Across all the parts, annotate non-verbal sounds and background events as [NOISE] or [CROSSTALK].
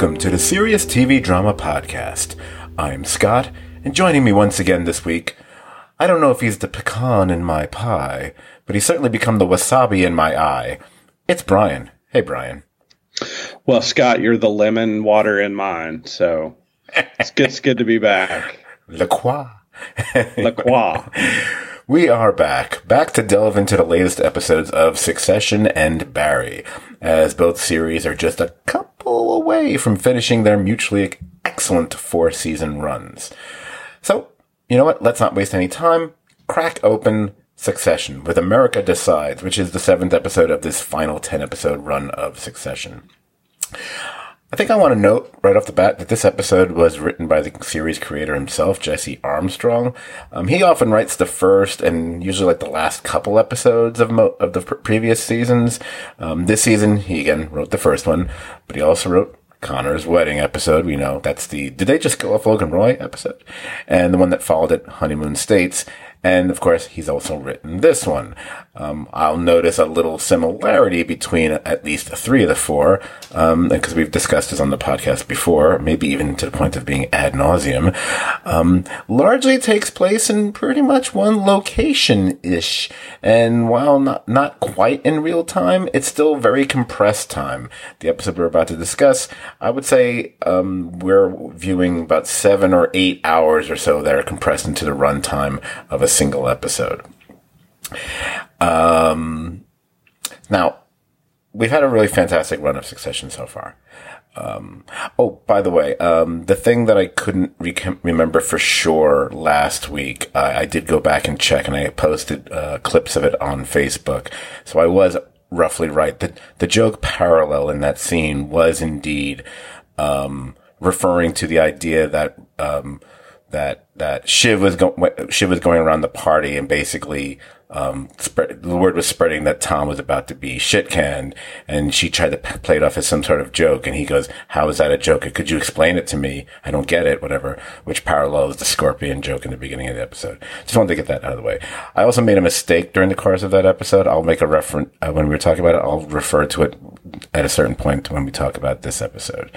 Welcome to the Serious TV Drama Podcast. I'm Scott, and joining me once again this week, I don't know if he's the pecan in my pie, but he's certainly become the wasabi in my eye. It's Brian. Hey, Brian. Well, Scott, you're the lemon water in mine, so it's good, it's good to be back. [LAUGHS] Le quoi? La Croix. [LAUGHS] We are back, back to delve into the latest episodes of Succession and Barry, as both series are just a couple away from finishing their mutually excellent four season runs. So, you know what? Let's not waste any time. Crack open Succession with America Decides, which is the seventh episode of this final 10 episode run of Succession. I think I want to note right off the bat that this episode was written by the series creator himself, Jesse Armstrong. Um, he often writes the first and usually like the last couple episodes of mo- of the pr- previous seasons. Um, this season, he again wrote the first one, but he also wrote Connor's wedding episode. We know that's the Did They Just Go Off Logan Roy episode, and the one that followed it, Honeymoon States. And of course, he's also written this one. Um, I'll notice a little similarity between at least three of the four, um, because we've discussed this on the podcast before, maybe even to the point of being ad nauseum. Um, largely takes place in pretty much one location ish. And while not, not quite in real time, it's still very compressed time. The episode we're about to discuss, I would say, um, we're viewing about seven or eight hours or so that are compressed into the runtime of a single episode. Um, now, we've had a really fantastic run of Succession so far. Um, oh, by the way, um, the thing that I couldn't re- remember for sure last week, I did go back and check, and I posted uh, clips of it on Facebook. So I was roughly right. The the joke parallel in that scene was indeed um, referring to the idea that um, that that Shiv was going Shiv was going around the party and basically um, spread, the word was spreading that Tom was about to be shit canned, and she tried to play it off as some sort of joke. And he goes, "How is that a joke? Could you explain it to me? I don't get it." Whatever, which parallels the scorpion joke in the beginning of the episode. Just wanted to get that out of the way. I also made a mistake during the course of that episode. I'll make a reference uh, when we were talking about it. I'll refer to it at a certain point when we talk about this episode.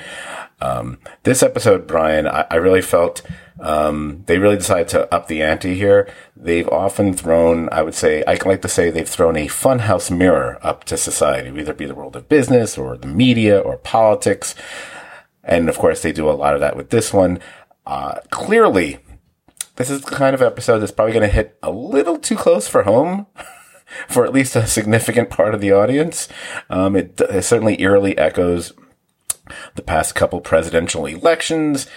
Um, this episode, Brian, I, I really felt um, they really decided to up the ante here. They've often thrown, I would say, I like to say they've thrown a funhouse mirror up to society, whether it be the world of business or the media or politics. And of course, they do a lot of that with this one. Uh, clearly, this is the kind of episode that's probably going to hit a little too close for home. [LAUGHS] for at least a significant part of the audience. Um, it, it certainly eerily echoes the past couple presidential elections.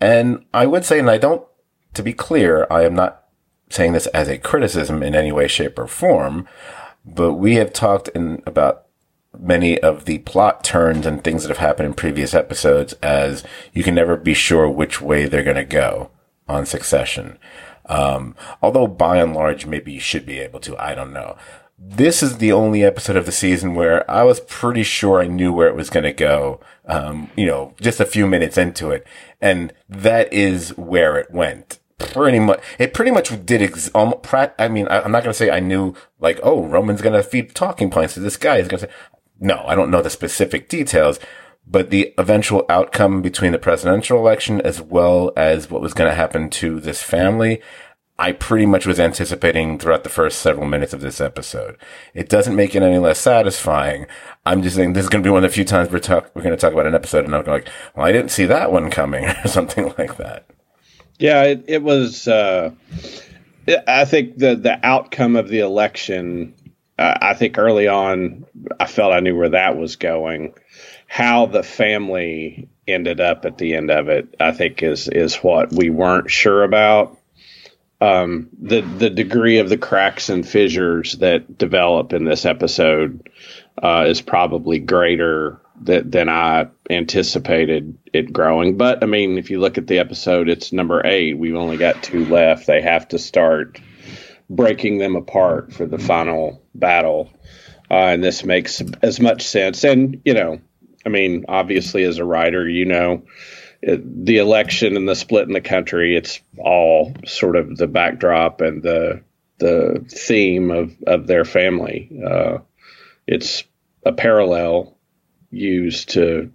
And I would say, and I don't, to be clear, I am not saying this as a criticism in any way, shape, or form, but we have talked in about many of the plot turns and things that have happened in previous episodes as you can never be sure which way they're going to go on Succession. Um, although by and large, maybe you should be able to. I don't know. This is the only episode of the season where I was pretty sure I knew where it was going to go. Um, you know, just a few minutes into it. And that is where it went. Pretty much, it pretty much did. Ex- um, I mean, I, I'm not going to say I knew like, oh, Roman's going to feed talking points to this guy. He's going to say, no, I don't know the specific details, but the eventual outcome between the presidential election as well as what was going to happen to this family, I pretty much was anticipating throughout the first several minutes of this episode. It doesn't make it any less satisfying. I'm just saying this is going to be one of the few times we're talk, we're going to talk about an episode and I'm going like, well, I didn't see that one coming [LAUGHS] or something like that. Yeah, it, it was. Uh, I think the the outcome of the election. Uh, I think early on, I felt I knew where that was going. How the family ended up at the end of it, I think, is is what we weren't sure about. Um, the the degree of the cracks and fissures that develop in this episode uh, is probably greater that than I anticipated it growing. But I mean, if you look at the episode, it's number eight. We've only got two left. They have to start breaking them apart for the final battle, uh, and this makes as much sense. And you know, I mean, obviously, as a writer, you know. The election and the split in the country, it's all sort of the backdrop and the the theme of, of their family. Uh, it's a parallel used to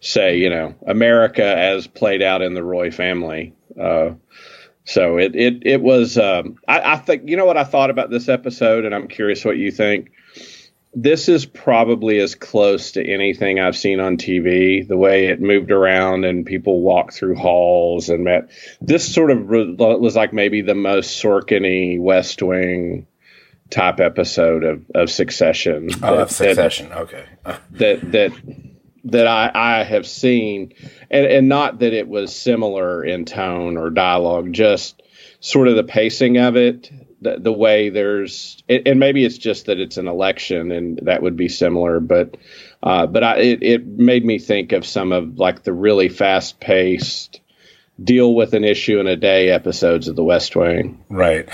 say, you know, America as played out in the Roy family. Uh, so it it it was. Um, I, I think you know what I thought about this episode, and I'm curious what you think. This is probably as close to anything I've seen on TV. The way it moved around and people walked through halls and met. This sort of was like maybe the most Sorkin-y West Wing type episode of, of Succession. Oh, that, of Succession. That, okay. [LAUGHS] that that that I, I have seen, and and not that it was similar in tone or dialogue, just sort of the pacing of it, the, the way there's, and maybe it's just that it's an election, and that would be similar, but. Uh, but I, it, it made me think of some of like the really fast paced deal with an issue in a day episodes of the West Wing. Right.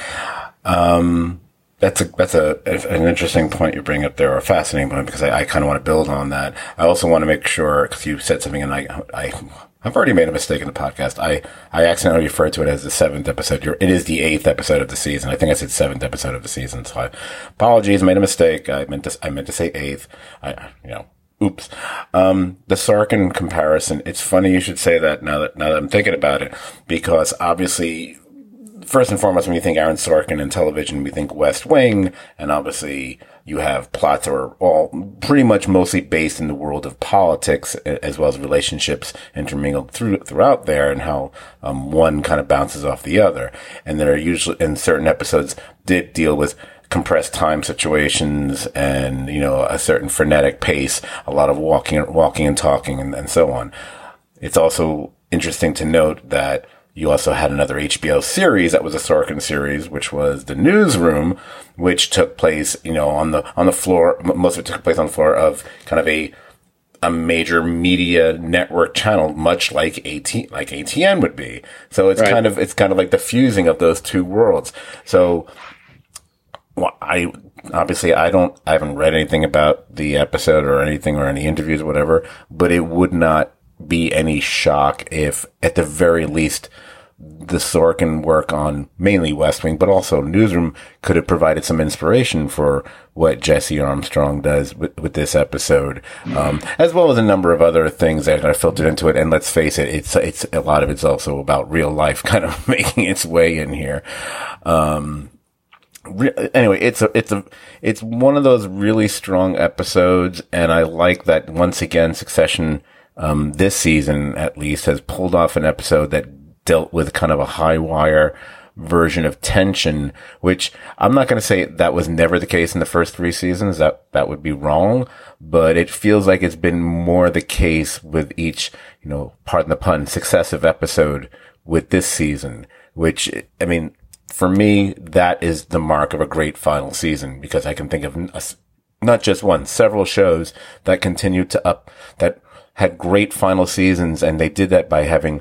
Um, that's a that's a an interesting point you bring up there, or a fascinating point because I, I kind of want to build on that. I also want to make sure because you said something, and I I I've already made a mistake in the podcast. I I accidentally referred to it as the seventh episode. It is the eighth episode of the season. I think I said seventh episode of the season. So I, apologies, made a mistake. I meant to I meant to say eighth. I you know oops. Um, the Sorkin comparison. It's funny you should say that now that now that I'm thinking about it because obviously first and foremost, when you think Aaron Sorkin and television, we think West Wing, and obviously you have plots that are all pretty much mostly based in the world of politics as well as relationships intermingled through, throughout there and how um, one kind of bounces off the other. And there are usually, in certain episodes, did deal with compressed time situations and, you know, a certain frenetic pace, a lot of walking, walking and talking and, and so on. It's also interesting to note that you also had another HBO series that was a Sorkin series, which was The Newsroom, which took place, you know, on the, on the floor, most of it took place on the floor of kind of a, a major media network channel, much like AT, like ATN would be. So it's right. kind of, it's kind of like the fusing of those two worlds. So, well, I, obviously I don't, I haven't read anything about the episode or anything or any interviews or whatever, but it would not be any shock if at the very least the Sorkin work on mainly West Wing, but also Newsroom could have provided some inspiration for what Jesse Armstrong does with, with this episode, um, as well as a number of other things that are filtered into it. And let's face it, it's it's a lot of it's also about real life [LAUGHS] kind of making its way in here. Um, re- anyway, it's a it's a it's one of those really strong episodes, and I like that once again Succession. Um, this season at least has pulled off an episode that dealt with kind of a high wire version of tension, which I'm not going to say that was never the case in the first three seasons. That, that would be wrong, but it feels like it's been more the case with each, you know, pardon the pun, successive episode with this season, which, I mean, for me, that is the mark of a great final season because I can think of a, not just one, several shows that continue to up, that had great final seasons and they did that by having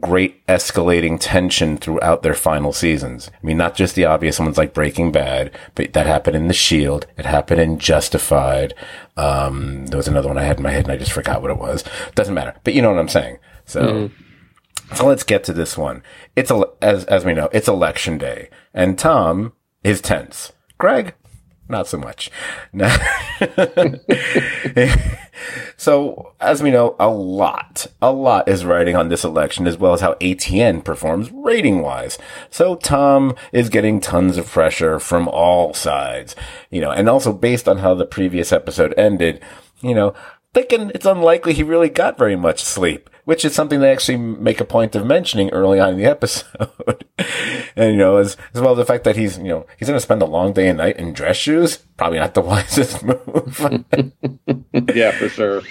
great escalating tension throughout their final seasons. I mean, not just the obvious ones like Breaking Bad, but that happened in The Shield. It happened in Justified. Um, there was another one I had in my head and I just forgot what it was. Doesn't matter, but you know what I'm saying. So, mm. so let's get to this one. It's a, as, as we know, it's election day and Tom is tense. Greg, not so much. [LAUGHS] so, as we know, a lot, a lot is riding on this election, as well as how ATN performs rating wise. So, Tom is getting tons of pressure from all sides, you know, and also based on how the previous episode ended, you know, thinking it's unlikely he really got very much sleep which is something they actually make a point of mentioning early on in the [LAUGHS] episode. and, you know, as, as well as the fact that he's, you know, he's going to spend a long day and night in dress shoes. Probably not the [LAUGHS] wisest move. [LAUGHS] yeah, for sure.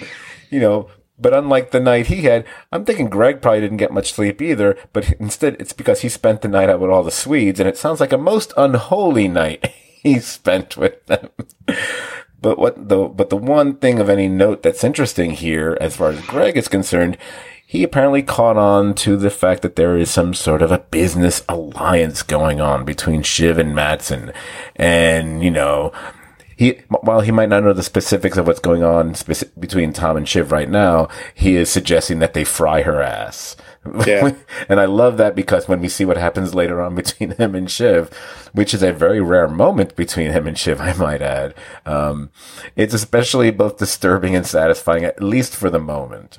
You know, but unlike the night he had, I'm thinking Greg probably didn't get much sleep either, but instead it's because he spent the night out with all the Swedes and it sounds like a most unholy night he spent with them. But what the but the one thing of any note that's interesting here, as far as Greg is concerned, he apparently caught on to the fact that there is some sort of a business alliance going on between Shiv and Matsson, and you know. He, while he might not know the specifics of what's going on speci- between Tom and Shiv right now, he is suggesting that they fry her ass. Yeah. [LAUGHS] and I love that because when we see what happens later on between [LAUGHS] him and Shiv, which is a very rare moment between him and Shiv, [LAUGHS] I might add, um, it's especially both disturbing and satisfying, at least for the moment.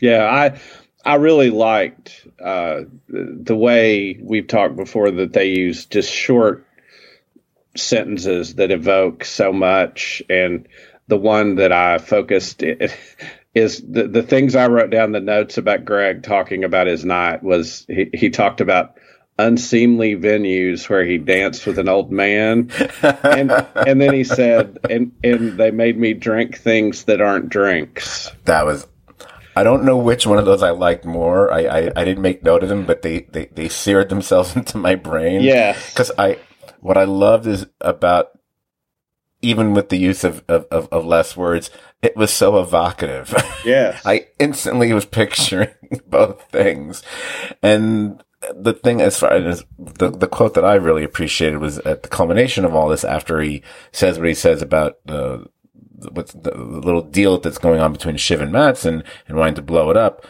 Yeah, I I really liked uh, the way we've talked before that they use just short sentences that evoke so much, and the one that I focused is the the things I wrote down the notes about Greg talking about his night was he, he talked about unseemly venues where he danced with an old man and [LAUGHS] and then he said and and they made me drink things that aren't drinks That was. I don't know which one of those I liked more. I, I, I didn't make note of them, but they, they, they seared themselves [LAUGHS] into my brain. Yeah. Because I, what I loved is about, even with the use of, of, of, of less words, it was so evocative. Yeah. [LAUGHS] I instantly was picturing [LAUGHS] both things. And the thing as far as the, the quote that I really appreciated was at the culmination of all this after he says what he says about the, what's the little deal that's going on between Shiv and Matsson and wanting to blow it up.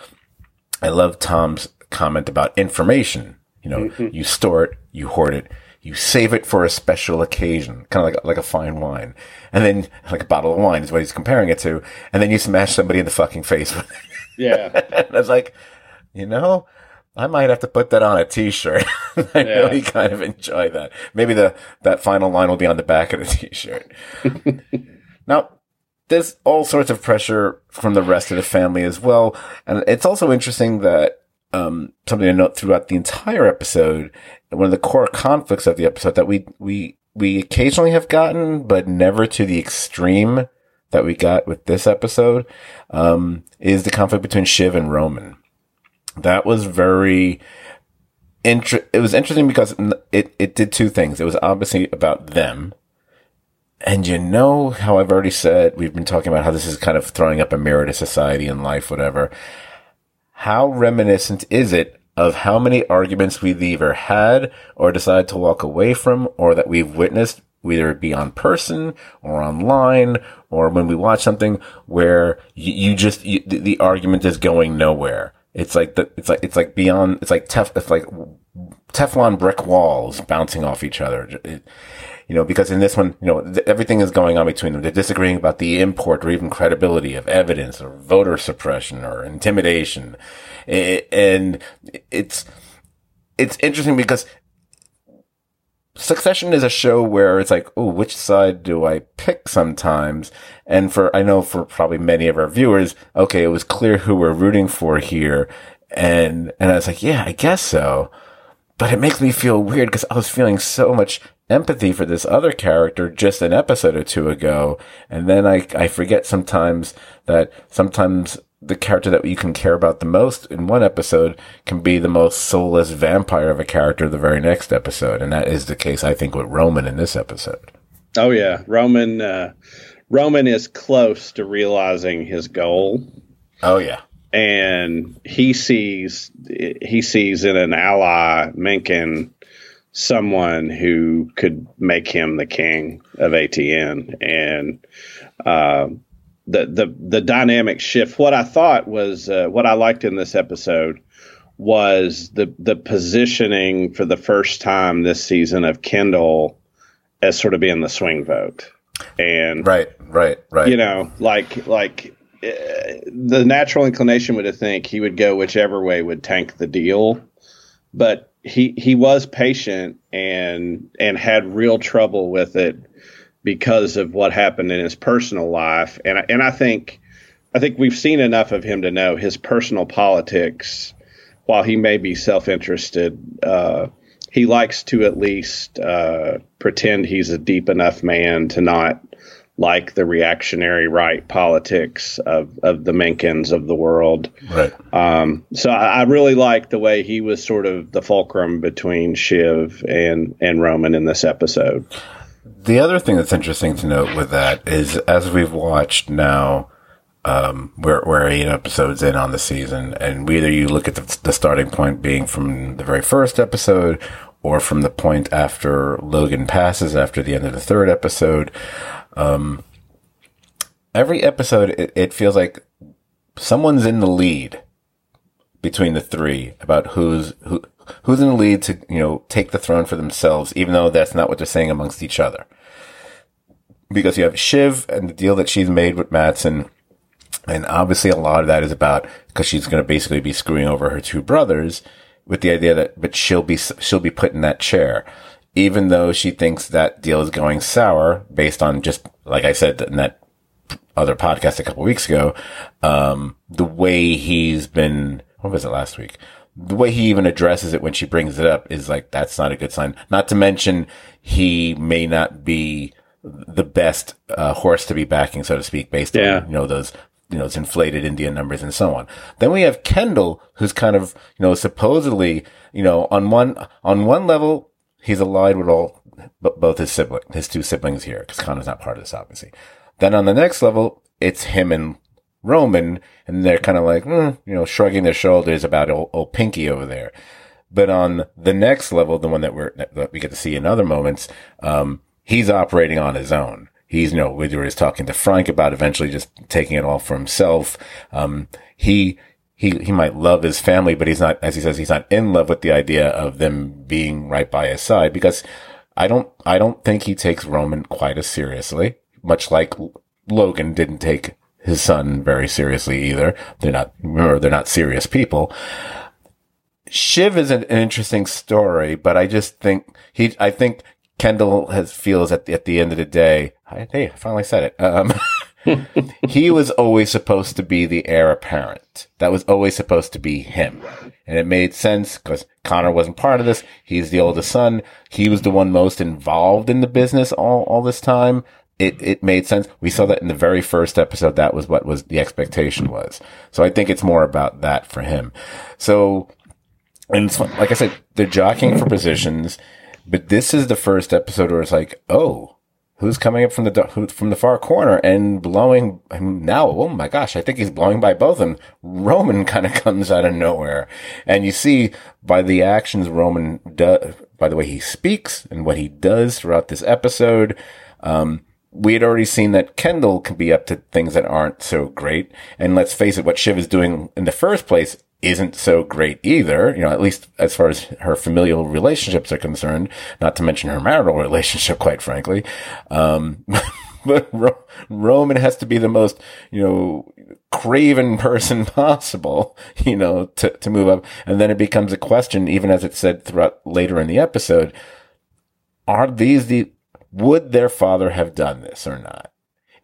I love Tom's comment about information. You know, mm-hmm. you store it, you hoard it, you save it for a special occasion, kind of like like a fine wine, and then like a bottle of wine is what he's comparing it to, and then you smash somebody in the fucking face with it. yeah [LAUGHS] and I was like, you know, I might have to put that on a T-shirt. [LAUGHS] I Yeah. really kind of enjoy that. Maybe the that final line will be on the back of the [LAUGHS] T-shirt. now, there's all sorts of pressure from the rest of the family as well, and it's also interesting that um, something to note throughout the entire episode. One of the core conflicts of the episode that we we we occasionally have gotten, but never to the extreme that we got with this episode, um, is the conflict between Shiv and Roman. That was very inter- it was interesting because it, it did two things. It was obviously about them. And you know how I've already said, we've been talking about how this is kind of throwing up a mirror to society and life, whatever. How reminiscent is it of how many arguments we've either had or decided to walk away from or that we've witnessed, whether it be on person or online or when we watch something where you, you just, you, the, the argument is going nowhere. It's like the, it's like, it's like beyond, it's like tef, it's like Teflon brick walls bouncing off each other. It, you know, because in this one, you know, th- everything is going on between them. They're disagreeing about the import or even credibility of evidence or voter suppression or intimidation. And it's, it's interesting because Succession is a show where it's like, oh, which side do I pick sometimes? And for, I know for probably many of our viewers, okay, it was clear who we're rooting for here. And, and I was like, yeah, I guess so. But it makes me feel weird because I was feeling so much empathy for this other character just an episode or two ago. And then I, I forget sometimes that sometimes the character that you can care about the most in one episode can be the most soulless vampire of a character the very next episode. And that is the case, I think, with Roman in this episode. Oh yeah, Roman. Uh, Roman is close to realizing his goal, Oh, yeah. and he sees he sees in an ally Mencken someone who could make him the king of ATN, and uh, the the the dynamic shift. What I thought was uh, what I liked in this episode was the the positioning for the first time this season of Kendall as sort of being the swing vote, and Right, right, right. you know, like like uh, the natural inclination would have think he would go whichever way would tank the deal, but he he was patient and and had real trouble with it because of what happened in his personal life, and I- and I think I think we've seen enough of him to know his personal politics. While he may be self interested, uh, he likes to at least uh, pretend he's a deep enough man to not like the reactionary right politics of, of the Menckens of the world. right. Um, so I, I really like the way he was sort of the fulcrum between Shiv and, and Roman in this episode. The other thing that's interesting to note with that is, as we've watched now, um, we're, we're eight episodes in on the season, and whether you look at the, the starting point being from the very first episode or from the point after Logan passes after the end of the third episode, um, every episode it, it feels like someone's in the lead between the three about who's who who's in the lead to you know take the throne for themselves, even though that's not what they're saying amongst each other. Because you have Shiv and the deal that she's made with Matsson, and obviously a lot of that is about because she's going to basically be screwing over her two brothers with the idea that but she'll be she'll be put in that chair, even though she thinks that deal is going sour based on just like I said in that other podcast a couple weeks ago, um, the way he's been what was it last week? The way he even addresses it when she brings it up is like, that's not a good sign. Not to mention he may not be the best uh, horse to be backing, so to speak, based yeah. on, you know, those, you know, those inflated Indian numbers and so on. Then we have Kendall, who's kind of, you know, supposedly, you know, on one, on one level, he's allied with all, both his sibling, his two siblings here, because Connor's not part of this, obviously. Then on the next level, it's him and Roman, and they're kind of like, mm, you know, shrugging their shoulders about old, old, Pinky over there. But on the next level, the one that we're that we get to see in other moments, um, he's operating on his own. He's, you know, whether he's talking to Frank about eventually just taking it all for himself. Um, he, he, he might love his family, but he's not, as he says, he's not in love with the idea of them being right by his side because I don't, I don't think he takes Roman quite as seriously, much like Logan didn't take his son very seriously either. They're not, remember, they're not serious people. Shiv is an, an, interesting story, but I just think he, I think Kendall has feels at the, at the end of the day, hey, I finally said it. Um, [LAUGHS] he was always supposed to be the heir apparent. That was always supposed to be him. And it made sense because Connor wasn't part of this. He's the oldest son. He was the one most involved in the business all, all this time it, it made sense. We saw that in the very first episode. That was what was the expectation was. So I think it's more about that for him. So, and it's like I said, they're jockeying for positions, but this is the first episode where it's like, oh, who's coming up from the from the far corner and blowing now? Oh my gosh, I think he's blowing by both of them. Roman [LAUGHS] kind of comes out of nowhere, and you see by the actions Roman does, by the way he speaks and what he does throughout this episode. Um, we had already seen that Kendall can be up to things that aren't so great. And let's face it, what Shiv is doing in the first place isn't so great either, you know, at least as far as her familial relationships are concerned, not to mention her marital [LAUGHS] relationship, quite frankly. Um, [LAUGHS] but Ro- Roman has to be the most, you know, craven person [LAUGHS] possible, you know, to, to move up. And then it becomes a question, even as it said throughout later in the episode, are these the would their father have done this or not?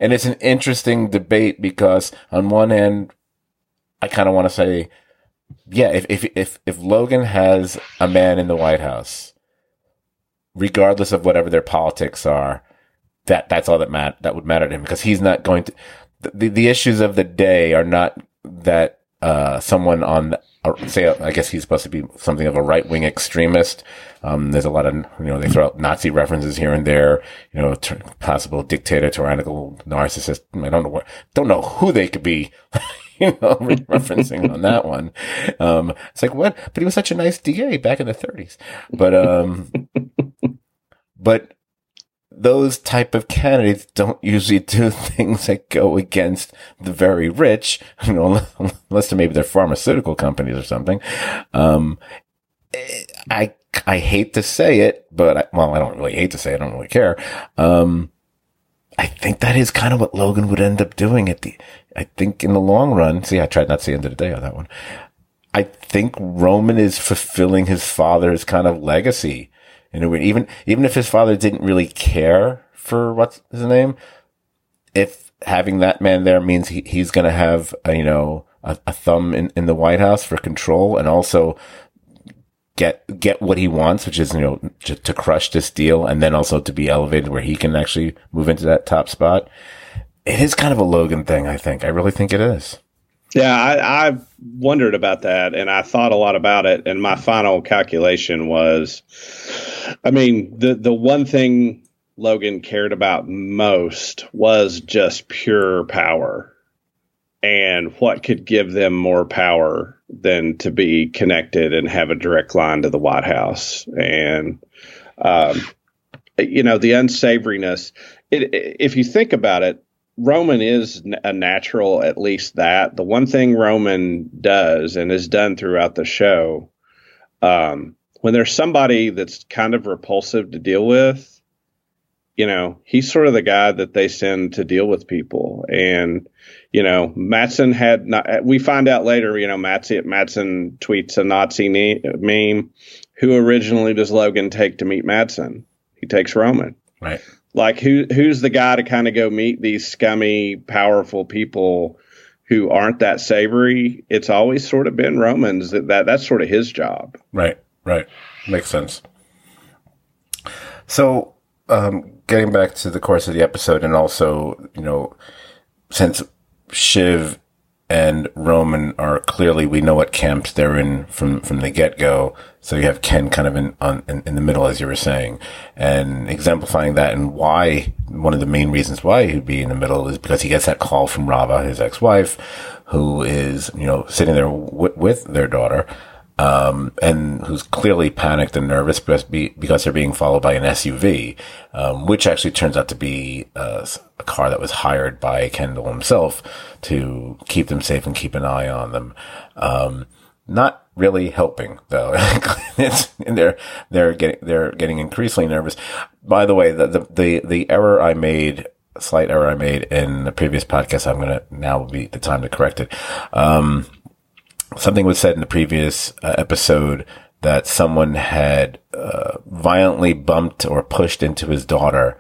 And it's an interesting debate because on one hand, I kind of want to say, yeah, if, if, if, if Logan has a man in the White House, regardless of whatever their politics are, that, that's all that mat, that would matter to him because he's not going to, the, the issues of the day are not that, uh, someone on say, I guess he's supposed to be something of a right wing extremist. Um, there's a lot of, you know, they throw out Nazi references here and there, you know, t- possible dictator, tyrannical narcissist. I don't know what, don't know who they could be, [LAUGHS] you know, [LAUGHS] referencing on that one. Um, it's like, what? But he was such a nice DA back in the 30s. But, um, [LAUGHS] but those type of candidates don't usually do [LAUGHS] things that go against the very rich, [LAUGHS] you know, unless maybe they're pharmaceutical companies or something. Um, I, I hate to say it, but I, well, I don't really hate to say it. I don't really care. Um, I think that is kind of what Logan would end up doing at the, I think in the long run, see, I tried not to say end of the day on that one. I think Roman is fulfilling his father's kind of legacy in a way. Even even if his father didn't really care for what's his name, if having that man there means he, he's going to have a, you know a, a thumb in, in the White House for control and also get get what he wants, which is you know to, to crush this deal and then also to be elevated where he can actually move into that top spot. It is kind of a Logan thing, I think. I really think it is. Yeah, I, I wondered about that and I thought a lot about it. And my final calculation was I mean, the, the one thing Logan cared about most was just pure power. And what could give them more power than to be connected and have a direct line to the White House? And, um, you know, the unsavoriness. It, if you think about it, Roman is a natural, at least that. The one thing Roman does and is done throughout the show, um, when there's somebody that's kind of repulsive to deal with, you know, he's sort of the guy that they send to deal with people. And, you know, Matsson had not, we find out later, you know, Matsson, Matson tweets a Nazi meme. Who originally does Logan take to meet Matsson? He takes Roman. Right. Like who who's the guy to kind of go meet these scummy, powerful people who aren't that savory? It's always sort of been Romans that, that that's sort of his job. Right. Right. Makes sense. So, um, getting back to the course of the episode, and also, you know, since Shiv and Roman are clearly we know what camps they're in from from the get go. So you have Ken kind of in on in, in, the middle, as you were saying, and exemplifying that and why one of the main reasons why he'd be in the middle is because he gets that call from Rava, his ex wife, who is you know sitting there w- with their daughter um, and who's clearly panicked and nervous because, they're being followed by an SUV, um, which actually turns out to be uh, a car that was hired by Kendall himself to keep them safe and keep an eye on them. Um, not really helping though. [LAUGHS] they're they're getting they're getting increasingly nervous. By the way, the the the, the error I made slight error I made in the previous podcast. I'm to now be the time to correct it. Um, something was said in the previous uh, episode that someone had uh, violently bumped or pushed into his daughter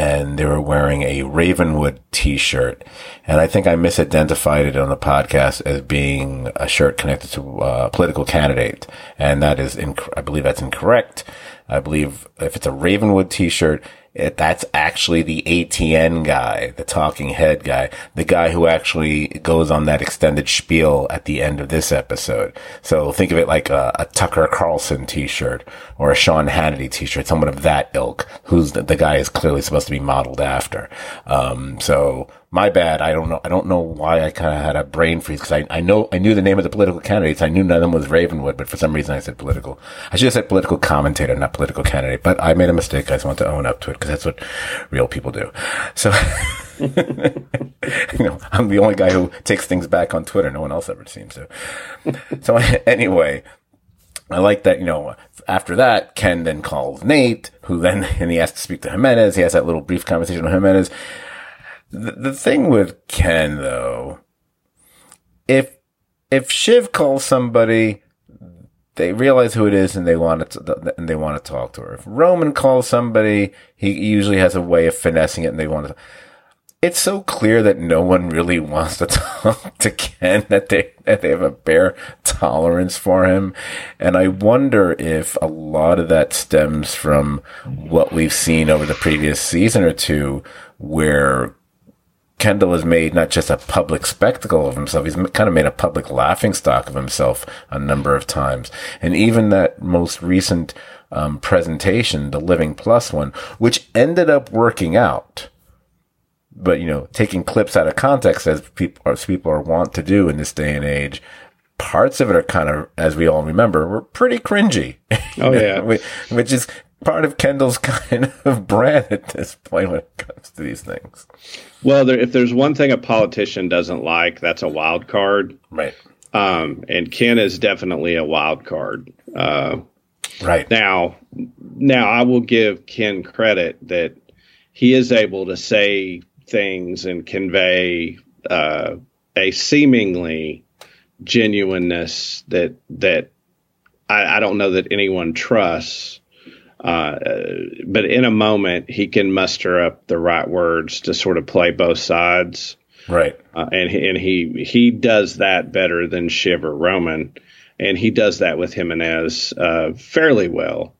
and they were wearing a Ravenwood t-shirt. And I think I misidentified it on the podcast as being a shirt connected to uh, a political candidate. And that is, inc- I believe that's incorrect. I believe if it's a Ravenwood t-shirt, it, that's actually the ATN guy, the talking head guy, the guy who actually goes on that extended spiel at the end of this episode. So think of it like a, a Tucker Carlson t-shirt or a Sean Hannity t-shirt, someone of that ilk, who's the, the guy is clearly supposed to be modeled after. Um, so my bad. I don't know. I don't know why I kind of had a brain freeze because I, I know I knew the name of the political candidates. I knew none of them was Ravenwood, but for some reason I said political. I should have said political commentator, not political candidate. But I made a mistake. I just want to own up to it because that's what real people do. So, [LAUGHS] you know, I'm the only guy who takes things back on Twitter. No one else ever seems to. So [LAUGHS] anyway. I like that, you know, after that, Ken then calls Nate, who then, and he has to speak to Jimenez. He has that little brief conversation with Jimenez. The, the thing with Ken though, if if Shiv calls somebody, they realize who it is and they want to and they want to talk to her. If Roman calls somebody, he usually has a way of finessing it and they want to. It's so clear that no one really [LAUGHS] wants to talk to Ken that they that they have a bare tolerance for him, and I wonder if a lot of that stems from what we've seen over the previous season or two, where Kendall has made not just a public spectacle of himself, he's kind of made a public laughing stock of himself a number of times. And even that most recent um, presentation, the Living Plus one, which ended up working out. But, you know, taking clips out of context as people, as people are wont to do in this day and age, parts of it are kind of, as we all remember, were pretty cringy. Oh, [LAUGHS] yeah. which is part of Kendall's [LAUGHS] kind of brand at this point when it comes to these things. Well, there, if there's one thing a politician doesn't like, that's a wild card. Right. Um, and Ken is definitely a wild card. Uh, right. Now, now I will give Ken credit that he is able to say things and convey uh, a seemingly genuineness that that I, I don't know that anyone trusts uh, but in a moment, he can muster up the right words to sort of play both sides. Right. Uh, and and he he does that better than Shiv or Roman, and he does that with Jimenez uh, fairly well.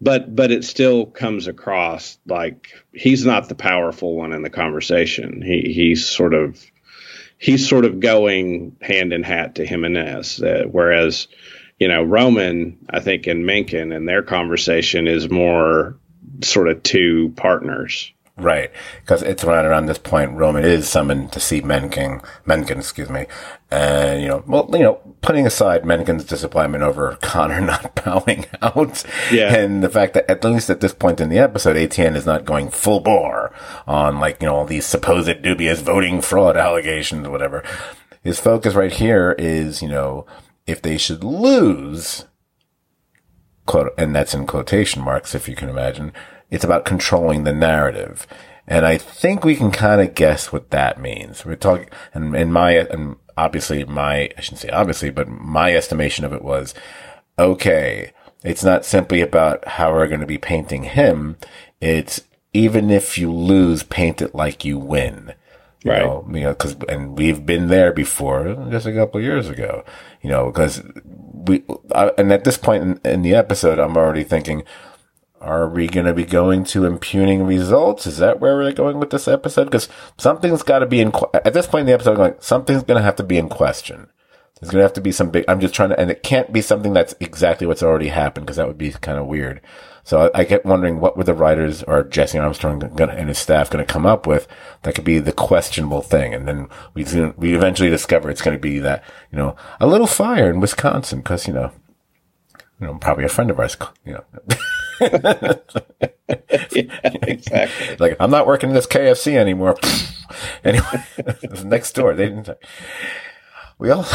But but it still comes across like he's not the powerful one in the conversation. He he's sort of he's sort of going hand in hat to Jimenez, uh, whereas you know, Roman, I think, and Mencken and their conversation is more sort of two partners. Right, because it's right around this point Roman is summoned to see Mencken, Mencken, excuse me, and you know, well, you know, putting aside Mencken's disappointment over [LAUGHS] Connor not [LAUGHS] bowing out, Yeah. and the fact that at least at this point in the episode, ATN is not going full bore on like you know all these supposed dubious voting fraud allegations, or whatever. His focus right here is you know if they should lose, quote, and that's in quotation marks, if you can imagine. It's about controlling the narrative. And I think we can kind of guess what that means. We're talking, and in my, and obviously my, I shouldn't say obviously, but my estimation of it was, okay, it's not simply about how we're going to be painting him. It's even if you lose, paint it like you win. You Right. know, you know, cause, and we've been there before just a couple of years ago, you know, cause we, I, and at this point in, in the episode, I'm already thinking, are we going to be going to impugning results? Is that where we're going with this episode? Because something's got to be in, at this point in the episode, I'm like, something's going to have to be in question. There's going to have to be some big, I'm just trying to, and it can't be something that's exactly what's already happened because that would be kind of weird. So I, I kept wondering what were the writers or Jesse Armstrong gonna, and his staff going to come up with that could be the questionable thing. And then we, we eventually discover it's going to be that, you know, a little fire in Wisconsin because, you know, you know, probably a friend of ours, you know, yeah, [LAUGHS] exactly. like I'm not working in this KFC anymore. [LAUGHS] anyway, [LAUGHS] it was next door. They didn't. We all.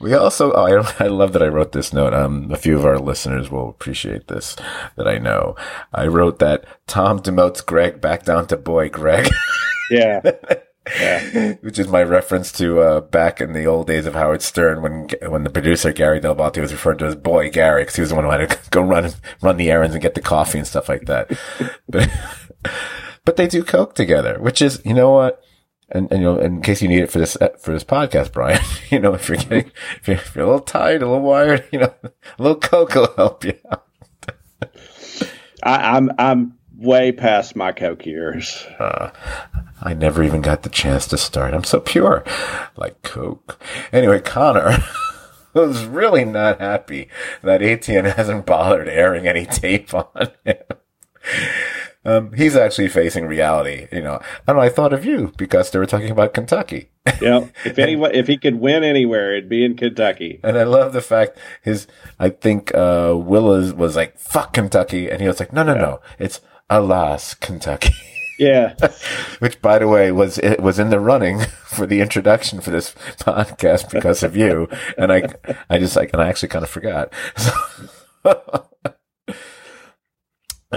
We also. Oh, I, [LAUGHS] I love that I wrote this note. Um, a few of our listeners will appreciate this. That I know. I wrote that Tom demotes Greg back down to boy Greg. [LAUGHS] Yeah. Yeah. which is my reference to uh, back in the old days of Howard Stern when when the producer Gary Del was referred to as Boy Gary because he was the one who had to [LAUGHS] go run run the errands and get the coffee and stuff like that. but but they do coke together, which is you know what. And, and you know, in case you need it for this for this podcast, Brian, [LAUGHS] you know, if you're getting if you're, if you're a little tired, a little wired, you know, a little coke will help you out. [LAUGHS] I, I'm I'm way past my coke years. Uh, I never even got the chance to start. I'm so pure, like Coke. Anyway, Connor [LAUGHS] was really not happy that ATN hasn't bothered airing any tape on him. Um, he's actually facing reality. You know, I don't. I thought of you because they were talking about Kentucky. Yeah. [LAUGHS] If anyone, if he could win anywhere, it'd be in Kentucky. And I love the fact his, I think, uh, Willa's was like, fuck Kentucky. And he was like, no, no, no. It's alas, Kentucky. [LAUGHS] Yeah. [LAUGHS] which by the way was it was in the running for the introduction for this podcast because of you and i i just like and i actually kind of forgot so,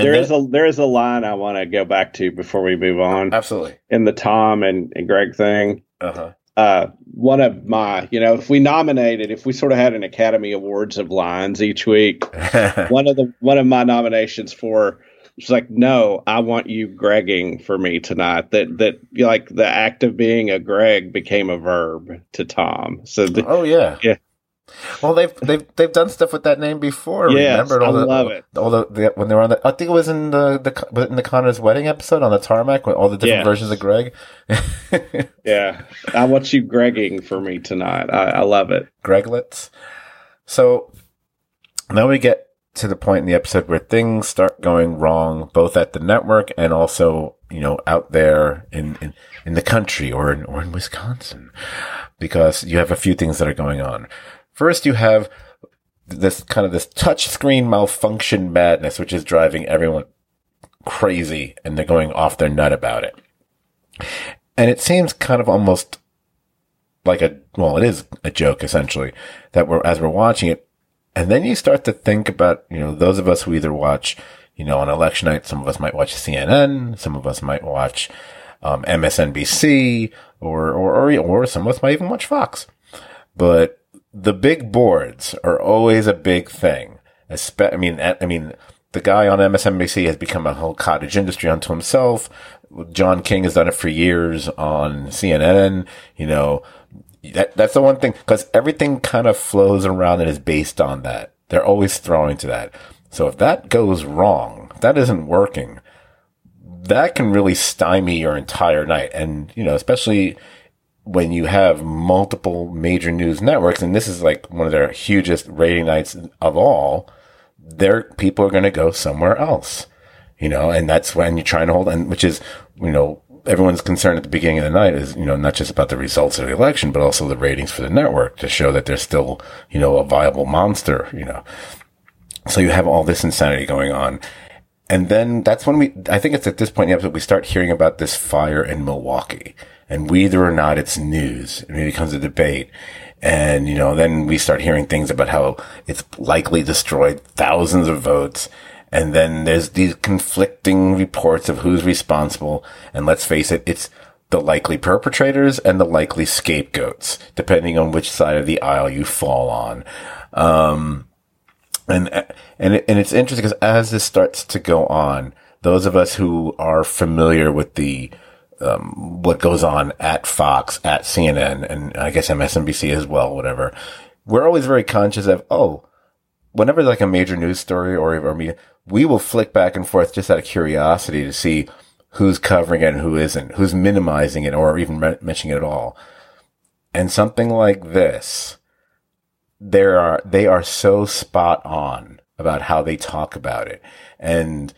There is a there is a line I want to go back to before we move on absolutely in the Tom and, and Greg thing. uh-huh Uh, one of my, you know, if we nominated, if we sort of had an Academy Awards of lines each week, [LAUGHS] one of the one of my nominations for was like, no, I want you Gregging for me tonight. That that like the act of being a Greg became a verb to Tom. So the, oh yeah Yeah. Well they've they've they've done stuff with that name before Yes, remember all I the, love it. all the, the when they were on the i think it was in the the in the connor's wedding episode on the tarmac with all the different Yes. versions of greg [LAUGHS] yeah, I want you Gregging for me tonight. I, I love it. Greglets. So now we get to the point in the episode where things start going wrong, both at the network and also, you know, out there in, in, in the country or in, or in Wisconsin, because you have a few things that are going on. First, you have this kind of this touch screen malfunction madness, which is driving everyone crazy and they're going off their nut about it. And it seems kind of almost like a well, it is a joke essentially that we're as we're watching it, and then you start to think about you know those of us who either watch you know on election night, some of us might watch CNN, some of us might watch um, MSNBC, or, or or or some of us might even watch Fox, but the big boards are always a big thing. Espe- I mean, I mean, the guy on MSNBC has become a whole cottage industry unto himself. John King has done it for years on CNN. You know, that, that's the one thing because everything kind of flows around and is based on that. They're always throwing to that. So if that goes wrong, that isn't working, that can really stymie your entire night. And, you know, especially when you have multiple major news networks, and this is like one of their hugest rating nights of all, their people are going to go somewhere else, you know, and that's when you're trying to hold, and which is, you know, everyone's concern at the beginning of the night is, you know, not just about the results of the election, but also the ratings for the network to show that they're still, you know, a viable monster, you know. So you have all this insanity going on. And then that's when we, I think it's at this point in the episode, we start hearing about this fire in Milwaukee and whether or not it's news. it becomes a debate. And, you know, then we start hearing things about how it's likely destroyed thousands of votes. And then there's these conflicting reports of who's responsible. And let's face it, it's the likely perpetrators and the likely scapegoats, depending on which side of the aisle you fall on. Um, and, and, and it's interesting because as this starts to go on, those of us who are familiar with the, um, what goes on at Fox, at CNN, and I guess MSNBC as well, whatever. We're always very conscious of, oh, whenever like a major news story or, or media, we will flick back and forth just out of curiosity to see who's covering it and who isn't, who's minimizing it or even mentioning it at all. And something like this, there are, they are so spot on about how they talk about it. And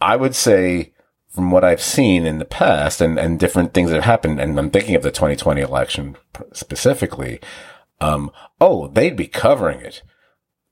I would say, from what I've seen in the past and, and different things that have happened, and I'm thinking of the 2020 election specifically, um, oh, they'd be covering it.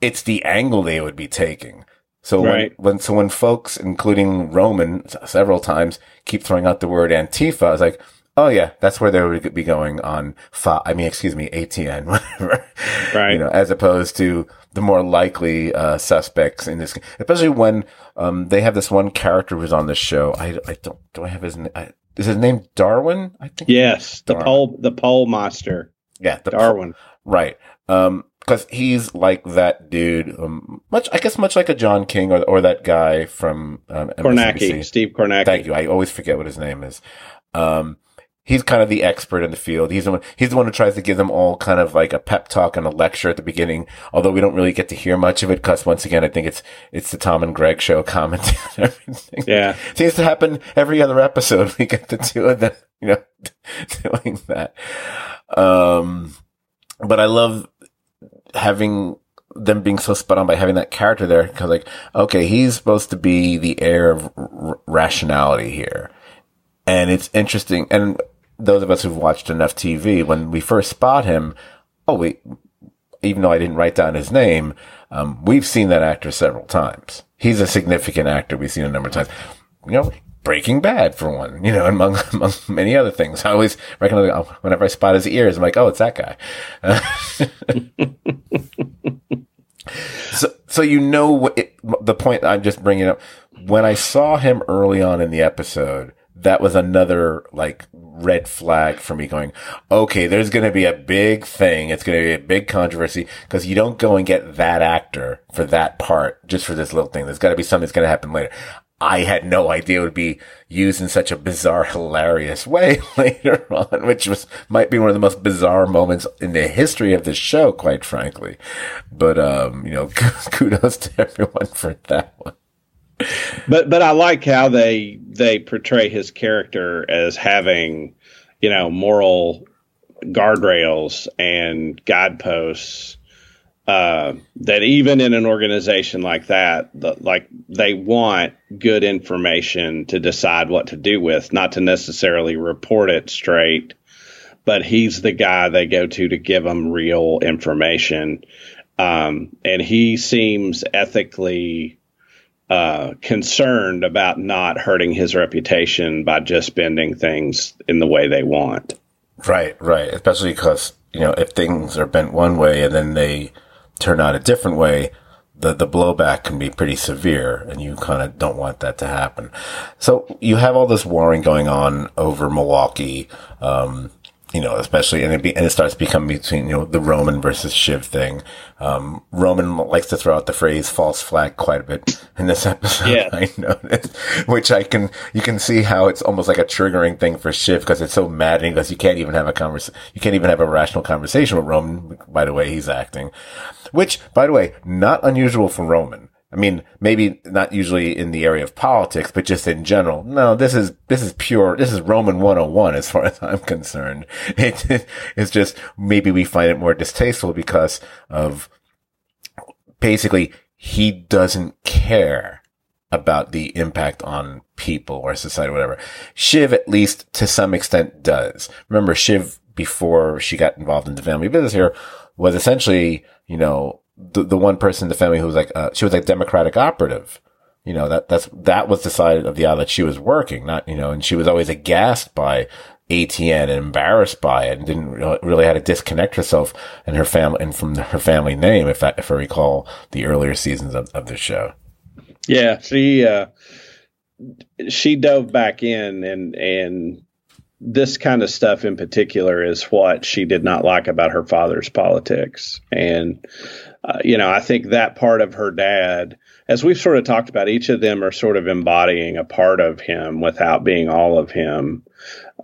It's the angle they would be taking. So right. when, when, so when folks, including Roman several times, keep throwing out the word Antifa, I was like, oh yeah, that's where they would be going on, Fo- I mean, excuse me, ATN, [LAUGHS] whatever. Right. You know, as opposed to, the more likely uh, suspects in this, especially when um, they have this one character who's on this show. I, I don't do I have his name? Is his name Darwin? I think. Yes, the poll the poll monster. Yeah, the Darwin. Right. Um, because he's like that dude, um, much I guess much like a John King or or that guy from um, Kornacki, Steve Kornacki. Thank you. I always forget what his name is. Um, he's kind of the expert in the field. He's the one, he's the one who tries to give them all kind of like a pep talk and a lecture at the beginning. Although we don't really get to hear much of it because once again, I think it's, it's the Tom and Greg show [LAUGHS] commenting on everything. Yeah. Seems to happen every other episode. [LAUGHS] We get the two of them, you know, [LAUGHS] doing that. Um, but I love having them being so spot on by having that character there because like, okay, he's supposed to be the heir of r- rationality here. And it's interesting. And those of us who've watched enough TV, when we first spot him, oh, we, even though I didn't write down his name, um, we've seen that actor several times. He's a significant actor. We've seen a number of times. You know, Breaking Bad for one, you know, [LAUGHS] among, among many other things. I always recognize oh, whenever I spot his ears, I'm like, oh, it's that guy. [LAUGHS] so, so you know it, the point I'm just bringing up. When I saw him early on in the episode, that was another like red flag for me going, okay, there's going to be a big thing. It's going to be a big controversy because you don't go and get that actor for that part just for this little thing. There's got to be something that's going to happen later. I had no idea it would be used in such a bizarre, hilarious [LAUGHS] way [LAUGHS] later on, which was, might be one of the most bizarre moments in the history of the show, quite frankly. But, um, you know, [LAUGHS] kudos to everyone for that one but but I like how they they portray his character as having, you know, moral guardrails and guideposts. Uh, that even in an organization like that, the, like they want good information to decide what to do with, not to necessarily report it straight. But he's the guy they go to to give them real information, um, and he seems ethically uh, concerned about not hurting his reputation by just bending things in the way they want. Right, right. Especially because, you know, if things are bent one way and then they turn out a different way, the, the blowback can be pretty severe and you kind of don't want that to happen. So you have all this warring going on over Milwaukee. Um, you know, especially, and it, be, and it starts becoming between, you know, the Roman versus Shiv thing. Um, Roman likes to throw out the phrase false flag quite a bit in this episode. Yeah. [LAUGHS] I noticed, which I can, you can see how it's almost like a triggering thing for Shiv because it's so maddening because you can't even have a convers, you can't even have a rational conversation with Roman by the way he's acting. Which, by the way, not unusual for Roman. I mean, maybe not usually in the area of politics, but just in general. No, this is, this is pure, this is Roman 101 as far as I'm concerned. [LAUGHS] It, it's just maybe we find it more distasteful because of basically he doesn't care about the impact on people or society, or whatever. Shiv, at least to some extent, does. Remember, Shiv, before she got involved in the family business here, was essentially, you know, the, the one person in the family who was like, uh, she was like Democratic operative. You know, that, that's, that was the side of the aisle that she was working, not, you know, and she was always aghast by ATN and embarrassed by it and didn't really had to disconnect herself and her family and from her family name, if I, if I recall the earlier seasons of, of the show. Yeah, she uh, she dove back in and and this kind of stuff in particular is what she did not like about her father's politics and uh, you know i think that part of her dad as we've sort of talked about each of them are sort of embodying a part of him without being all of him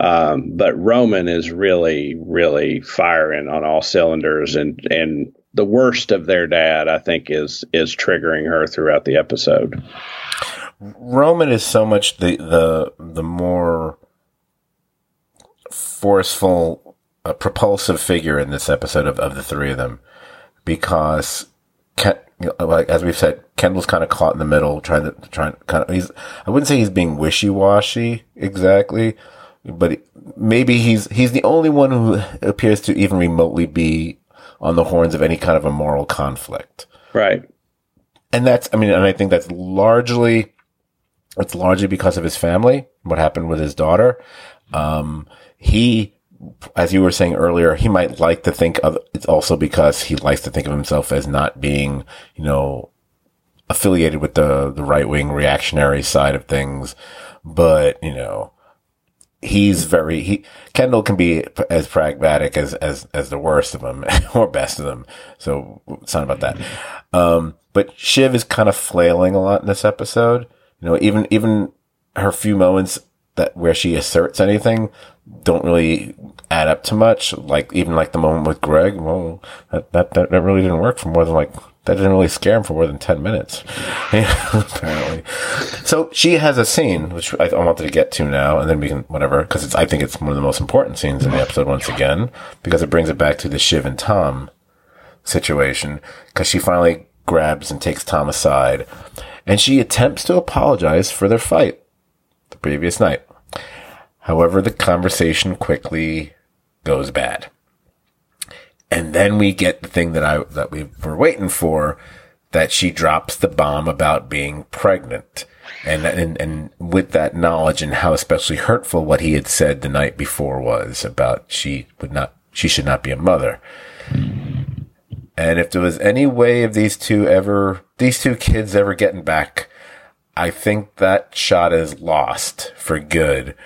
um, but roman is really really firing on all cylinders and and the worst of their dad, I think, is is triggering her throughout the episode. Roman is so much the the the more forceful, uh, propulsive figure in this episode of, of the three of them, because Ken, like as we've said, Kendall's kind of caught in the middle, trying to trying kind of. He's I wouldn't say he's being wishy washy exactly, but maybe he's he's the only one who appears to even remotely be on the horns of any kind of a moral conflict. Right. And that's, I mean, and I think that's largely, it's largely because of his family, what happened with his daughter. Um, he, as you were saying earlier, he might like to think of, it's also because he likes to think of himself as not being, you know, affiliated with the, the right wing reactionary side of things. But, you know, he's very he Kendall can be as pragmatic as as as the worst of them [LAUGHS] or best of them. So it's not about that. Um, but Shiv is kind of flailing a lot in this episode. You know, even even her few moments that where she asserts anything don't really add up to much. Like even like the moment with Greg, well, that that that, really didn't work for more than like that didn't really scare him for more than 10 minutes, [LAUGHS] apparently. So she has a scene, which I, I, wanted to get to now, and then we can, whatever, because I think it's one of the most important scenes in the episode once again, because it brings it back to the Shiv and Tom situation, because she finally grabs and takes Tom aside, and she attempts to apologize for their fight the previous night. However, the conversation quickly goes bad. And then we get the thing that I, that we were waiting for, that she drops the bomb about being pregnant. And, and, and with that knowledge and how especially hurtful what he had said the night before was about she would not, she should not be a mother. And if there was any way of these two ever, these two kids ever getting back, I think that shot is lost for good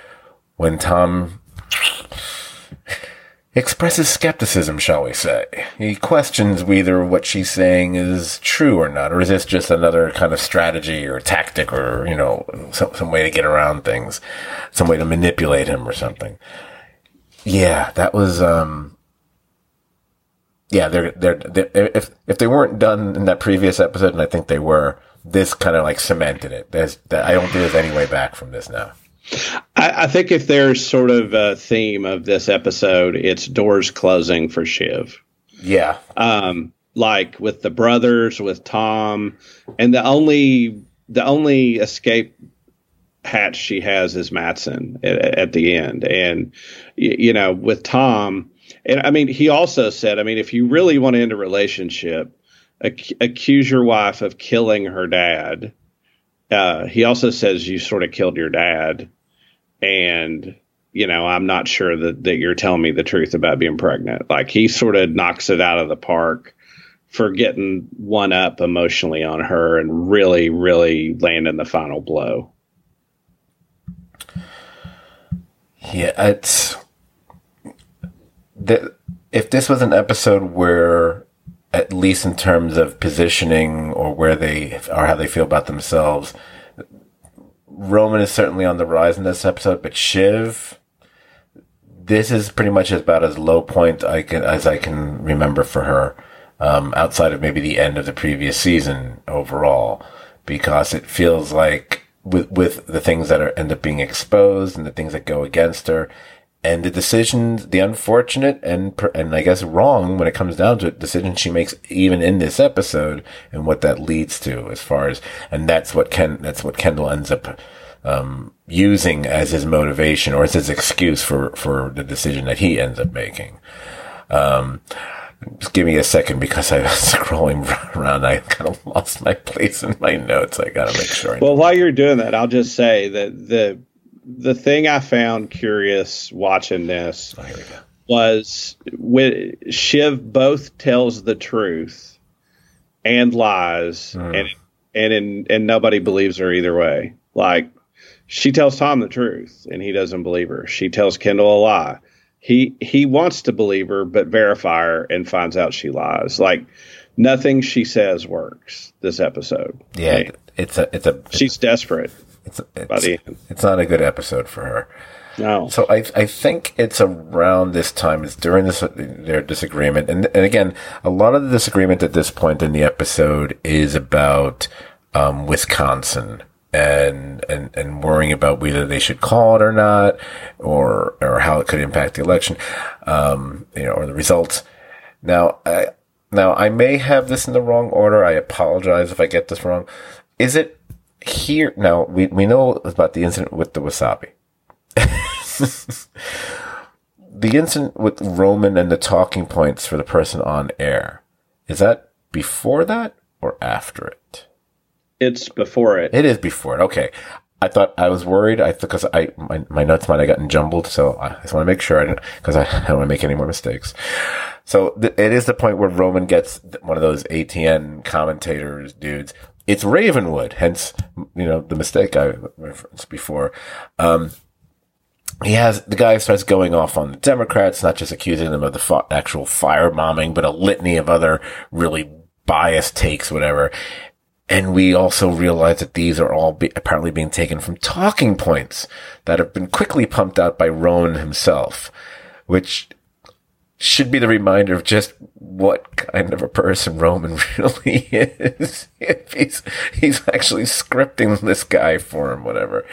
when Tom expresses skepticism, shall we say. He questions whether what she's saying is true or not, or is this just another kind of strategy or tactic or, you know, some, some way to get around things, some way to manipulate him or something. Yeah, that was, um, yeah, they're, they're, they're, if, if they weren't done in that previous episode, and I think they were, this kind of like cemented it. There's, I don't think there's any way back from this now. I, I, think if there's sort of a theme of this episode, it's doors closing for Shiv. Yeah. Um, like with the brothers, with Tom, and the only the only escape hatch she has is Matsson at, at the end, and you know with Tom, and I mean he also said, I mean if you really want to end a relationship, ac- accuse your wife of killing her dad. Uh, he also says you sort of killed your dad. And you know i'm not sure that, that you're telling me the truth about being pregnant. Like he sort of knocks it out of the park for getting one up emotionally on her and really really landing the final blow. Yeah it's the, if this was an episode where at least in terms of positioning or where they or how they feel about themselves. Roman is certainly on the rise in this episode, but Shiv, this is pretty much about as low point I can as I can remember for her, um, outside of maybe the end of the previous season overall, because it feels like with with the things that are end up being exposed and the things that go against her, and the decisions, the unfortunate and and I guess wrong when it comes down to it, decisions she makes even in this episode, and what that leads to, as far as and that's what Ken that's what Kendall ends up um, using as his motivation or as his excuse for for the decision that he ends up making. Um, just give me a second because I was [LAUGHS] scrolling around. I kind of lost my place in my notes. I got to make sure. well, while you're doing that, I'll just say that the the thing I found curious watching this oh, was when Shiv both tells the truth and lies, mm. and and in, and nobody believes her either way. Like she tells Tom the truth, and he doesn't believe her. She tells Kendall a lie. He he wants to believe her, but verify her, and finds out she lies. Like nothing she says works. This episode, yeah, it's a it's a she's desperate. It's it's, it's not a good episode for her. No. So I I think it's around this time. It's during this their disagreement, and and again, a lot of the disagreement at this point in the episode is about um, Wisconsin and and and worrying about whether they should call it or not, or or how it could impact the election, um, you know, or the results. Now, I, now I may have this in the wrong order. I apologize if I get this wrong. Is it here now we, we know about the incident with the wasabi. [LAUGHS] the incident with Roman and the talking points for the person on air. Is that before that or after it? It's before it. It is before it. Okay. I thought I was worried. I because I my, my notes might have gotten jumbled, so I just want to make sure I didn't because I, I [LAUGHS] don't want to make any more mistakes. So th- it is the point where Roman gets one of those ATN commentators dudes it's Ravenwood, hence, you know, the mistake I referenced before. Um, he has, the guy starts going off on the Democrats, not just accusing them of the fa- actual firebombing, but a litany of other really biased takes, whatever. And we also realize that these are all be- apparently being taken from talking points that have been quickly pumped out by Roman himself, which should be the reminder of just what kind of a person Roman [LAUGHS] really is. if he's he's actually scripting this guy for him, whatever.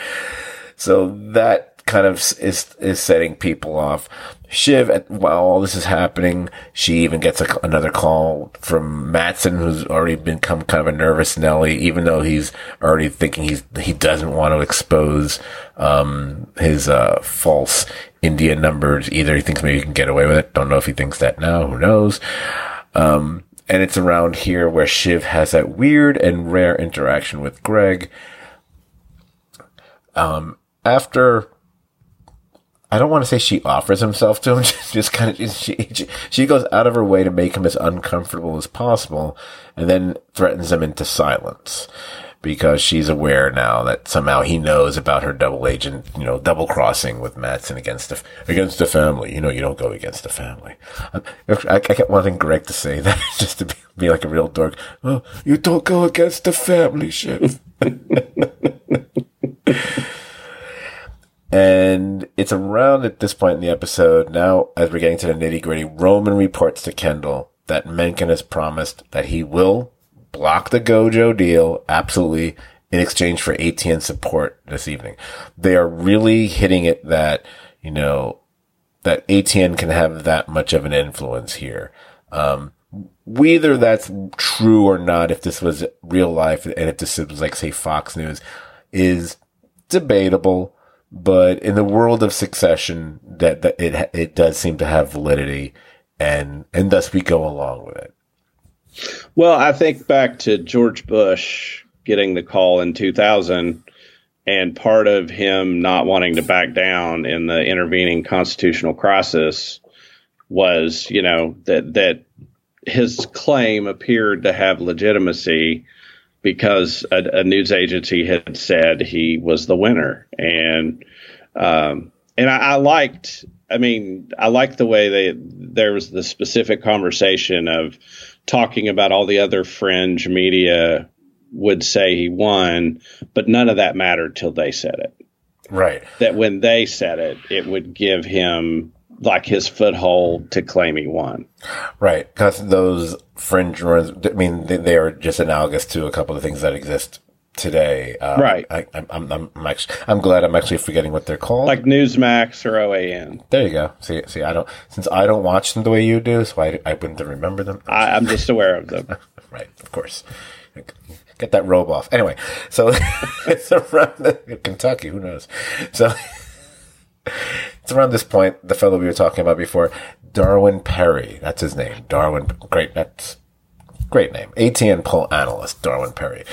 So that kind of is is setting people off. Shiv, while all this is happening, she even gets a, another call from Matsson, who's already become kind of a nervous Nelly, even though he's already thinking he's he doesn't want to expose um, his uh, false India numbers. Either he thinks maybe he can get away with it. Don't know if he thinks that now. Who knows? Um, and it's around here where Shiv has that weird and rare interaction with Greg. Um, after I don't want to say she offers himself to him. [LAUGHS] Just kind of, she, she goes out of her way to make him as uncomfortable as possible and then threatens him into silence because she's aware now that somehow he knows about her double agent, you know, double crossing with Matsson against the, against the family. You know, you don't go against the family. Uh, I, I kept wanting Greg to say that [LAUGHS] just to be, be like a real dork. Oh, you don't go against the family, Shiv. [LAUGHS] And it's around at this point in the episode, now as we're getting to the nitty gritty, Roman reports to Kendall that Mencken has promised that he will block the Gojo deal, absolutely, in exchange for ATN support this evening. They are really hitting it that, you know, that ATN can have that much of an influence here. Um, whether that's true or not, if this was real life and if this was like, say, Fox News, is debatable but in the world of succession, that, that it it does seem to have validity, and and thus we go along with it. Well, I think back to George Bush getting the call in 2000, and part of him not wanting to back down in the intervening constitutional crisis was, you know, that that his claim appeared to have legitimacy because a, a, news agency had said he was the winner, and um, and I, I, liked. I mean, I liked the way they there was the specific conversation of talking about all the other fringe media would say he won, but none of that mattered till they said it. Right. That when they said it, it would give him like his foothold to claim he won. Right, because those fringe runs, I mean, they, they, are just analogous to a couple of things that exist today. Uh, Right. I, I'm, I'm, I'm actually, I'm glad I'm actually forgetting what they're called. Like Newsmax or OAN. there you go. See, see, I don't, since I don't watch them the way you do, so I, I wouldn't remember them. I, I'm just aware of them. [LAUGHS] Right, of course. Get that robe off. Anyway, so [LAUGHS] it's around the, Kentucky. Who knows? So it's around this point. The fellow we were talking about before, Darwin Perry. That's his name. Darwin. Great. That's great name. ATN poll analyst Darwin Perry.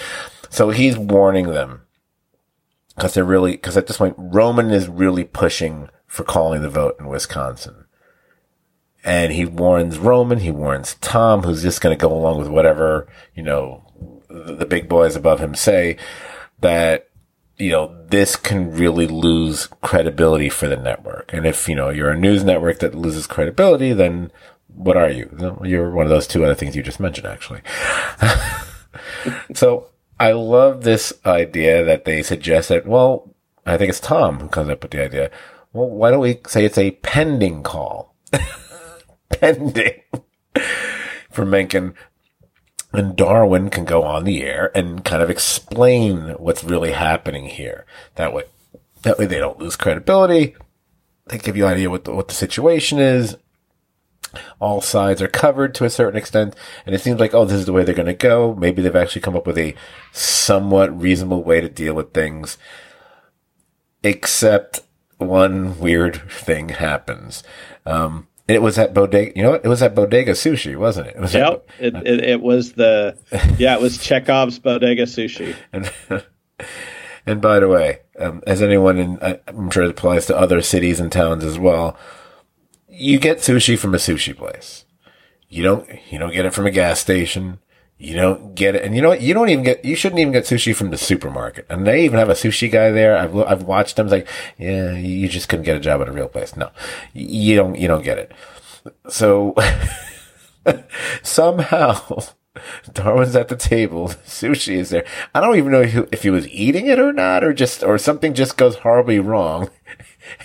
So he's warning them because they're really because at this point Roman is really pushing for calling the vote in Wisconsin. And he warns Roman, he warns Tom, who's just going to go along with whatever, you know, the, the big boys above him say that, you know, this can really lose credibility for the network. And if, you know, you're a news network that loses credibility, then what are you? You're one of those two other things you just mentioned, actually. [LAUGHS] so I love this idea that they suggest that, well, I think it's Tom who comes up with the idea. Well, why don't we say it's a pending call? [LAUGHS] pending [LAUGHS] for Mencken. And Darwin can go on the air and kind of explain what's really happening here. That way, that way they don't lose credibility. They give you an idea what the, what the situation is. All sides are covered to a certain extent, and it seems like, oh, this is the way they're going to go. Maybe they've actually come up with a somewhat reasonable way to deal with things. Except one weird thing happens. Um, it was at Bodega. You know what? It was at Bodega Sushi, wasn't it? It was at It, it, it was the, yeah, it was Chekhov's Bodega Sushi. And, [LAUGHS] and by the way, um, as anyone in, I- I'm sure it applies to other cities and towns as well. You get sushi from a sushi place. You don't, you don't get it from a gas station. You don't get it. And you know what? You don't even get, you shouldn't even get sushi from the supermarket. And they even have a sushi guy there. I've, I've watched them. It's like, yeah, you just couldn't get a job at a real place. No, you don't, you don't get it. So [LAUGHS] somehow [LAUGHS] Darwin's at the table. [LAUGHS] Sushi is there. I don't even know if he, if he was eating it or not, or just, or something just goes horribly wrong.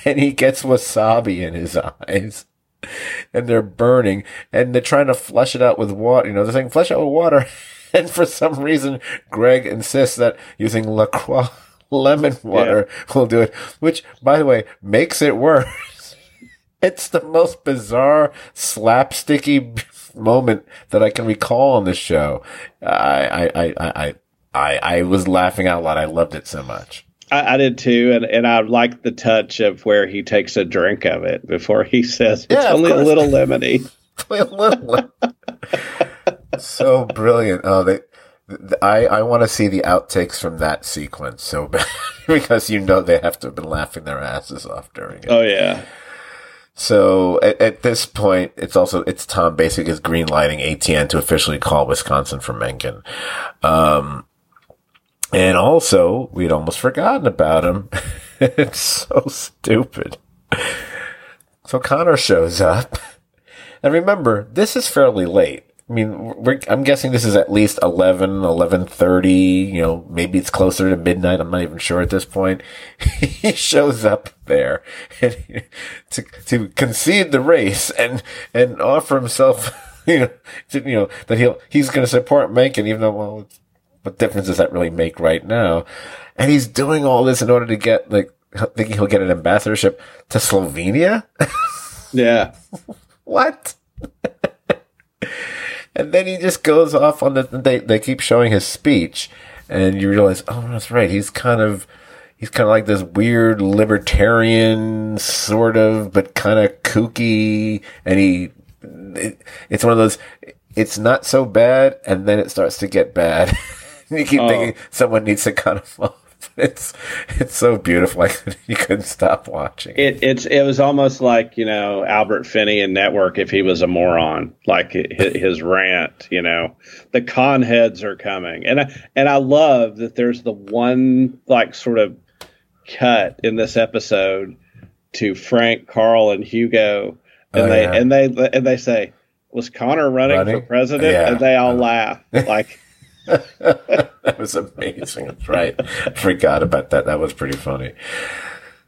And he gets wasabi in his eyes. [LAUGHS] And they're burning. And they're trying to flush it out with water. You know, they're saying flush out with water. [LAUGHS] And for some reason, Greg insists that using La Croix [LAUGHS] lemon water will do it. Which, by the way, makes it worse. It's the most bizarre, slapsticky moment that I can recall on this show. I, I, I, I, I, I was laughing out loud. I loved it so much. I, I did too, and, and I like the touch of where he takes a drink of it before he says it's Yeah, only [LAUGHS] a little lemony. A little- so brilliant. Oh, they, th- I, I want to see the outtakes from that sequence so bad [LAUGHS] because you know they have to have been laughing their asses off during it. Oh yeah, So at, at this point, it's also it's Tom Basic is green lighting ATN to officially call Wisconsin for Mencken. Um, and also we'd almost forgotten about him. [LAUGHS] it's so stupid. So Connor shows up, and remember this is fairly late. I mean, I'm guessing this is at least 11, 11.30, you know, maybe it's closer to midnight. I'm not even sure at this point. [LAUGHS] he shows up there and, to, to concede the race and, and offer himself, [LAUGHS] you know, to, you know, that he'll, he's going to support Mencken, even though, well, it's, what difference does that really make right now? And he's doing all this in order to get, like, thinking he'll get an ambassadorship to Slovenia? [LAUGHS] yeah. what? and then he just goes off on the. They they keep showing his speech, and you realize, oh, that's right. He's kind of he's kind of like this weird libertarian sort of, but kind of kooky, and he. It, it's one of those. It's not so bad, and then it starts to get bad. [LAUGHS] [LAUGHS] you keep Oh. thinking someone needs to cut him off. [LAUGHS] It's it's so beautiful. [LAUGHS] Like you couldn't stop watching. It it's it was almost like you know Albert Finney in Network if he was a moron, like hi- his rant. You know, the con heads are coming, and I and I love that there's the one like sort of cut in this episode to Frank, Carl, and Hugo, and Oh, they yeah. and they and they say, "Was Connor running, Running? for president?" Yeah. And they all laugh like. [LAUGHS] that was amazing. That's right. I forgot about that. That was pretty funny.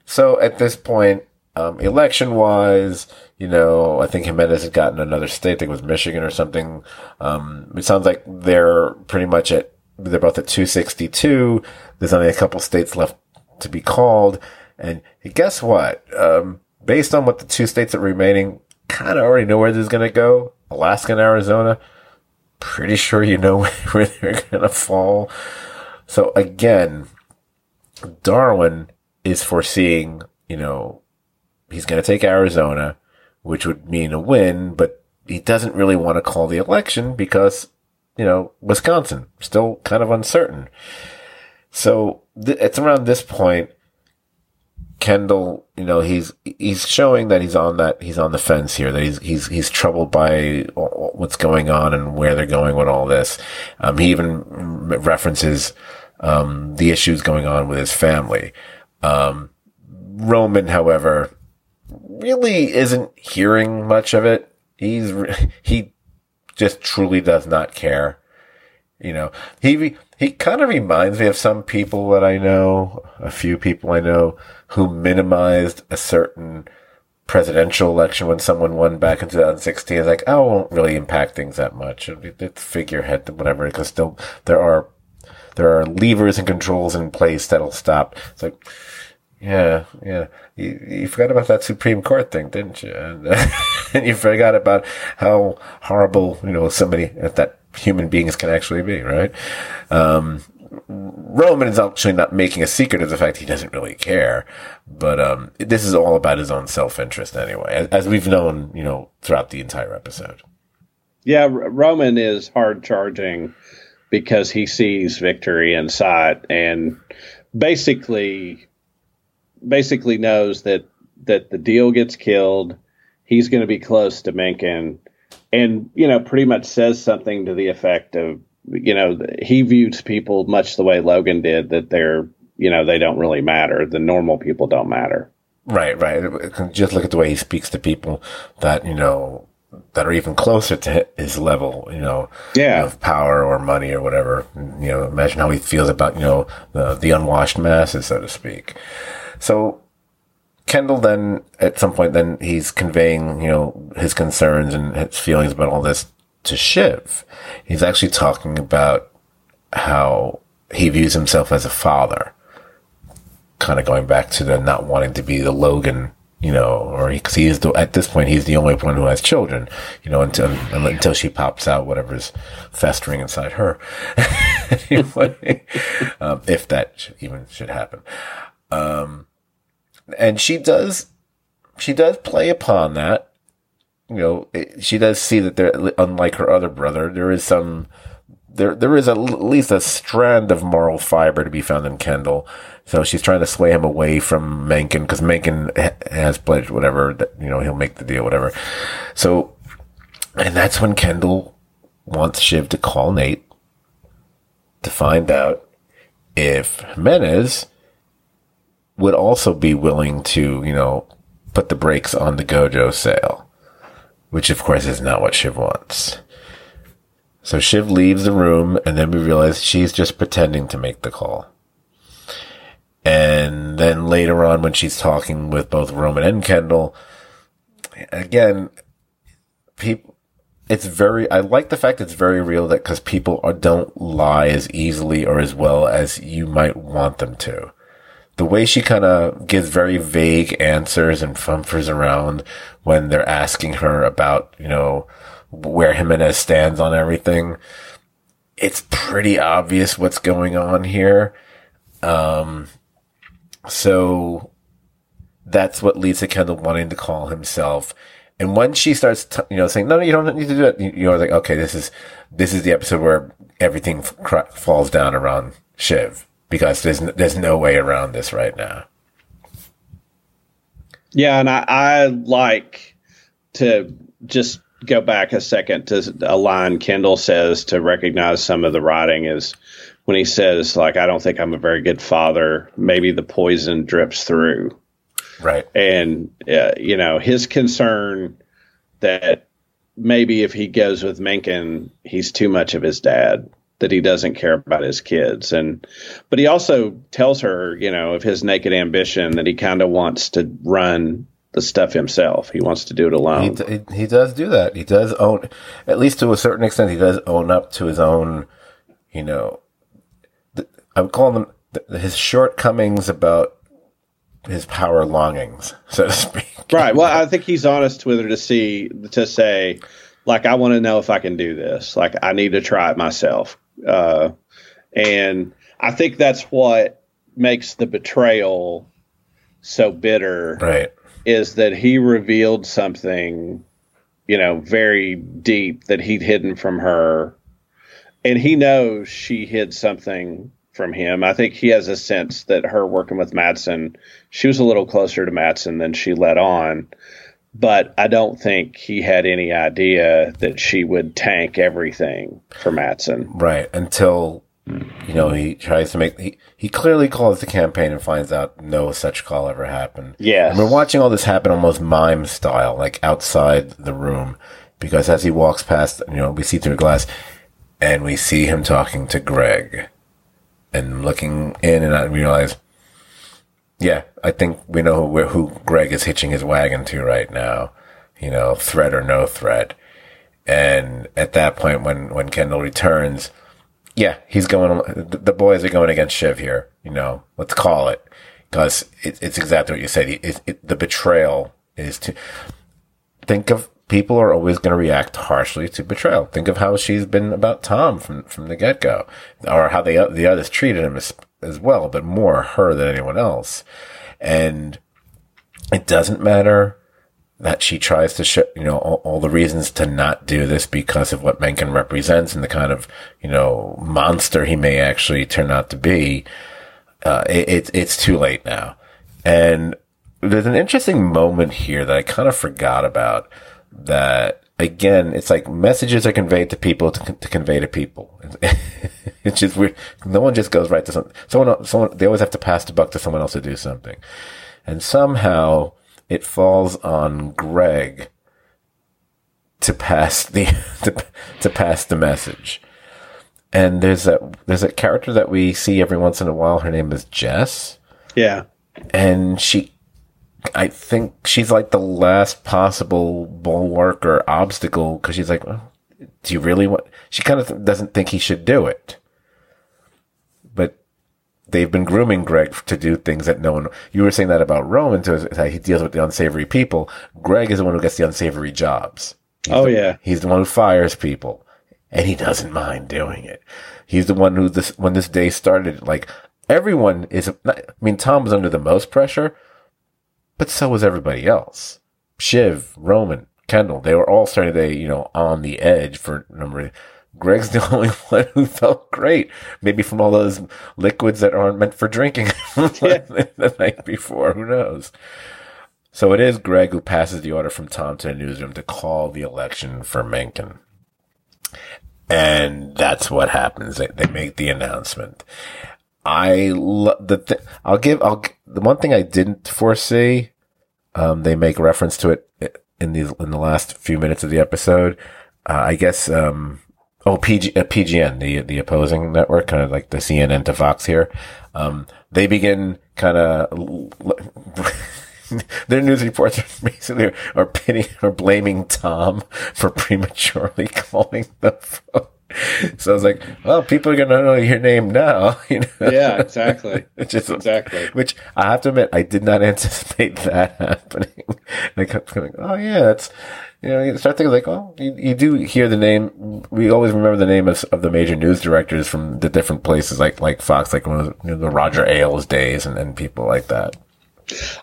So at this point, um, election wise, you know, I think Jimenez had gotten another state. I think it was Michigan or something. Um, it sounds like they're pretty much at they're both at 262. There's only a couple states left to be called. And guess what? Um, based on what the two states that are remaining, kind of already know where this is going to go. Alaska and Arizona, pretty sure you know [LAUGHS] where they're to fall. So again, Darwin is foreseeing, you know, he's to take Arizona, which would mean a win, but he doesn't really want to call the election because, you know, Wisconsin still kind of uncertain. So th- it's around this point Kendall, you know, he's he's showing that he's on that he's on the fence here. That he's he's he's troubled by what's going on and where they're going with all this. Um, he even references um, the issues going on with his family. Um, Roman, however, really isn't hearing much of it. He's [LAUGHS] he just truly does not care. You know, he he kind of reminds me of some people that I know, a few people I know who minimized a certain presidential election when someone won back in 2016. It's like, oh, it won't really impact things that much. It's figurehead, whatever, because still there are, there are levers and controls in place that'll stop. It's like, yeah, yeah. You, you forgot about that Supreme Court thing, didn't you? And, uh, [LAUGHS] and you forgot about how horrible, you know, somebody at that human beings can actually be, right? Um, Roman is actually not making a secret of the fact he doesn't really care, but um, this is all about his own self interest anyway, as, we've known, you know, throughout the entire episode. Yeah, Roman is hard charging because he sees victory in sight and basically, basically knows that that the deal gets killed. He's going to be close to Mencken and you know pretty much says something to the effect of you know he views people much the way Logan did that they're you know they don't really matter the normal people don't matter right right just look at the way he speaks to people that you know that are even closer to his level, you know, yeah. of power or money or whatever. You know, imagine how he feels about, you know, the, the unwashed masses, so to speak. So Kendall then, at some point, then he's conveying, you know, his concerns and his feelings about all this to Shiv. He's actually talking about how he views himself as a father. Kind of going back to the not wanting to be the Logan, you know, or because he, he, is the, at this point, he's the only one who has children, you know, until, until she pops out whatever's festering inside her. [LAUGHS] anyway, [LAUGHS] um, if that even should happen. Um, and she does, she does play upon that. You know, it, she does see that there, unlike her other brother, there is some, there, there is at least a strand of moral fiber to be found in Kendall. So she's trying to sway him away from Mencken because Mencken has pledged whatever that, you know, he'll make the deal, whatever. So, and that's when Kendall wants Shiv to call Nate to find out if Jimenez would also be willing to, you know, put the brakes on the Gojo sale, which of course is not what Shiv wants. So Shiv leaves the room and then we realize she's just pretending to make the call. And then later on when she's talking with both Roman and Kendall, again, people, it's very, I like the fact it's very real that because people are, don't lie as easily or as well as you might want them to the way she kind of gives very vague answers and fumfers around when they're asking her about, you know, where Jimenez stands on everything, it's pretty obvious what's going on here. Um, so that's what leads to Kendall wanting to call himself. And when she starts, t- you know, saying, no, no, you don't need to do it, you, you know, like, okay, this is, this is the episode where everything f- falls down around Shiv because there's there's no way around this right now. Yeah, and I, I like to just go back a second to a line Kendall says to recognize some of the writing is when he says like I don't think I'm a very good father. Maybe the poison drips through. Right. And uh, you know his concern that maybe if he goes with Mencken, he's too much of his dad that he doesn't care about his kids and but he also tells her you know of his naked ambition that he kind of wants to run the stuff himself he wants to do it alone he, he, he, does do that he does own at least to a certain extent he does own up to his own you know I would call them th- his shortcomings about his power longings, [LAUGHS] so to speak. Right. Well, I think he's honest with her to see to say, like, I want to know if I can do this. Like, I need to try it myself. Uh, and I think that's what makes the betrayal so bitter. Right. Is that he revealed something, you know, very deep that he'd hidden from her, and he knows she hid something from him. I think he has a sense that her working with Matsson, she was a little closer to Matsson than she let on. But I don't think he had any idea that she would tank everything for Matsson. Right. Until, you know, he tries to make, he, he clearly calls the campaign and finds out no such call ever happened. Yeah. And we're watching all this happen almost mime style, like outside the room. Because as he walks past, you know, we see through the glass and we see him talking to Greg and looking in and I realize, yeah, I think we know who, who Greg is hitching his wagon to right now. You know, threat or no threat. And at that point, when, when Kendall returns, yeah, he's going, the boys are going against Shiv here. You know, let's call it. Cause it, it's exactly what you said. It, it, the betrayal is to think of people are always going to react harshly to betrayal. Think of how she's been about Tom from, from the get go or how they, the others treated him as, well, but more her than anyone else. And it doesn't matter that she tries to show, you know, all, all, the reasons to not do this because of what Mencken represents and the kind of, you know, monster he may actually turn out to be. Uh, it, it, it's too late now. And there's an interesting moment here that I kind of forgot about that again, it's like messages are conveyed to people to, to convey to people. [LAUGHS] it's just weird. No one just goes right to something. Someone, someone, they always have to pass the buck to someone else to do something. And somehow it falls on Greg to pass the, [LAUGHS] to, to pass the message. And there's a, there's a character that we see every once in a while. Her name is Jess. Yeah. And she I think she's like the last possible bulwark or obstacle because she's like, well, do you really want? She kind of doesn't think he should do it, but they've been grooming Greg to do things that no one. You were saying that about Roman too. How he deals with the unsavory people. Greg is the one who gets the unsavory jobs. He's oh the, yeah, he's the one who fires people, and he doesn't mind doing it. He's the one who this when this day started, like everyone is. I mean, Tom was under the most pressure but so was everybody else. Shiv, Roman, Kendall, they were all starting to, you know, on the edge for number. Greg's [LAUGHS] the only one who felt great. Maybe from all those liquids that aren't meant for drinking [LAUGHS] the night before. Who knows? So it is Greg who passes the order from Tom to the newsroom to call the election for Mencken. And that's what happens. They, they make the announcement. I love the th- I'll give I'll the one thing I didn't foresee. Um, they make reference to it in the in the last few minutes of the episode. Uh, I guess um, oh PG uh, PGM the the opposing network kind of like the CNN to Fox here. Um, they begin kind of. [LAUGHS] their news reports are [LAUGHS] basically are pitting or blaming Tom for [LAUGHS] prematurely calling the vote. [LAUGHS] so I was like, well, people are going to know your name now. [LAUGHS] You know? Yeah, exactly. [LAUGHS] Just, exactly. Which I have to admit, I did not anticipate that happening. And I kept going, oh, yeah, that's, you know, you start thinking like, oh, you, you do hear the name. We always remember the name of, of the major news directors from the different places, like, like Fox, like one of the, you know, the Roger Ailes days and, and people like that.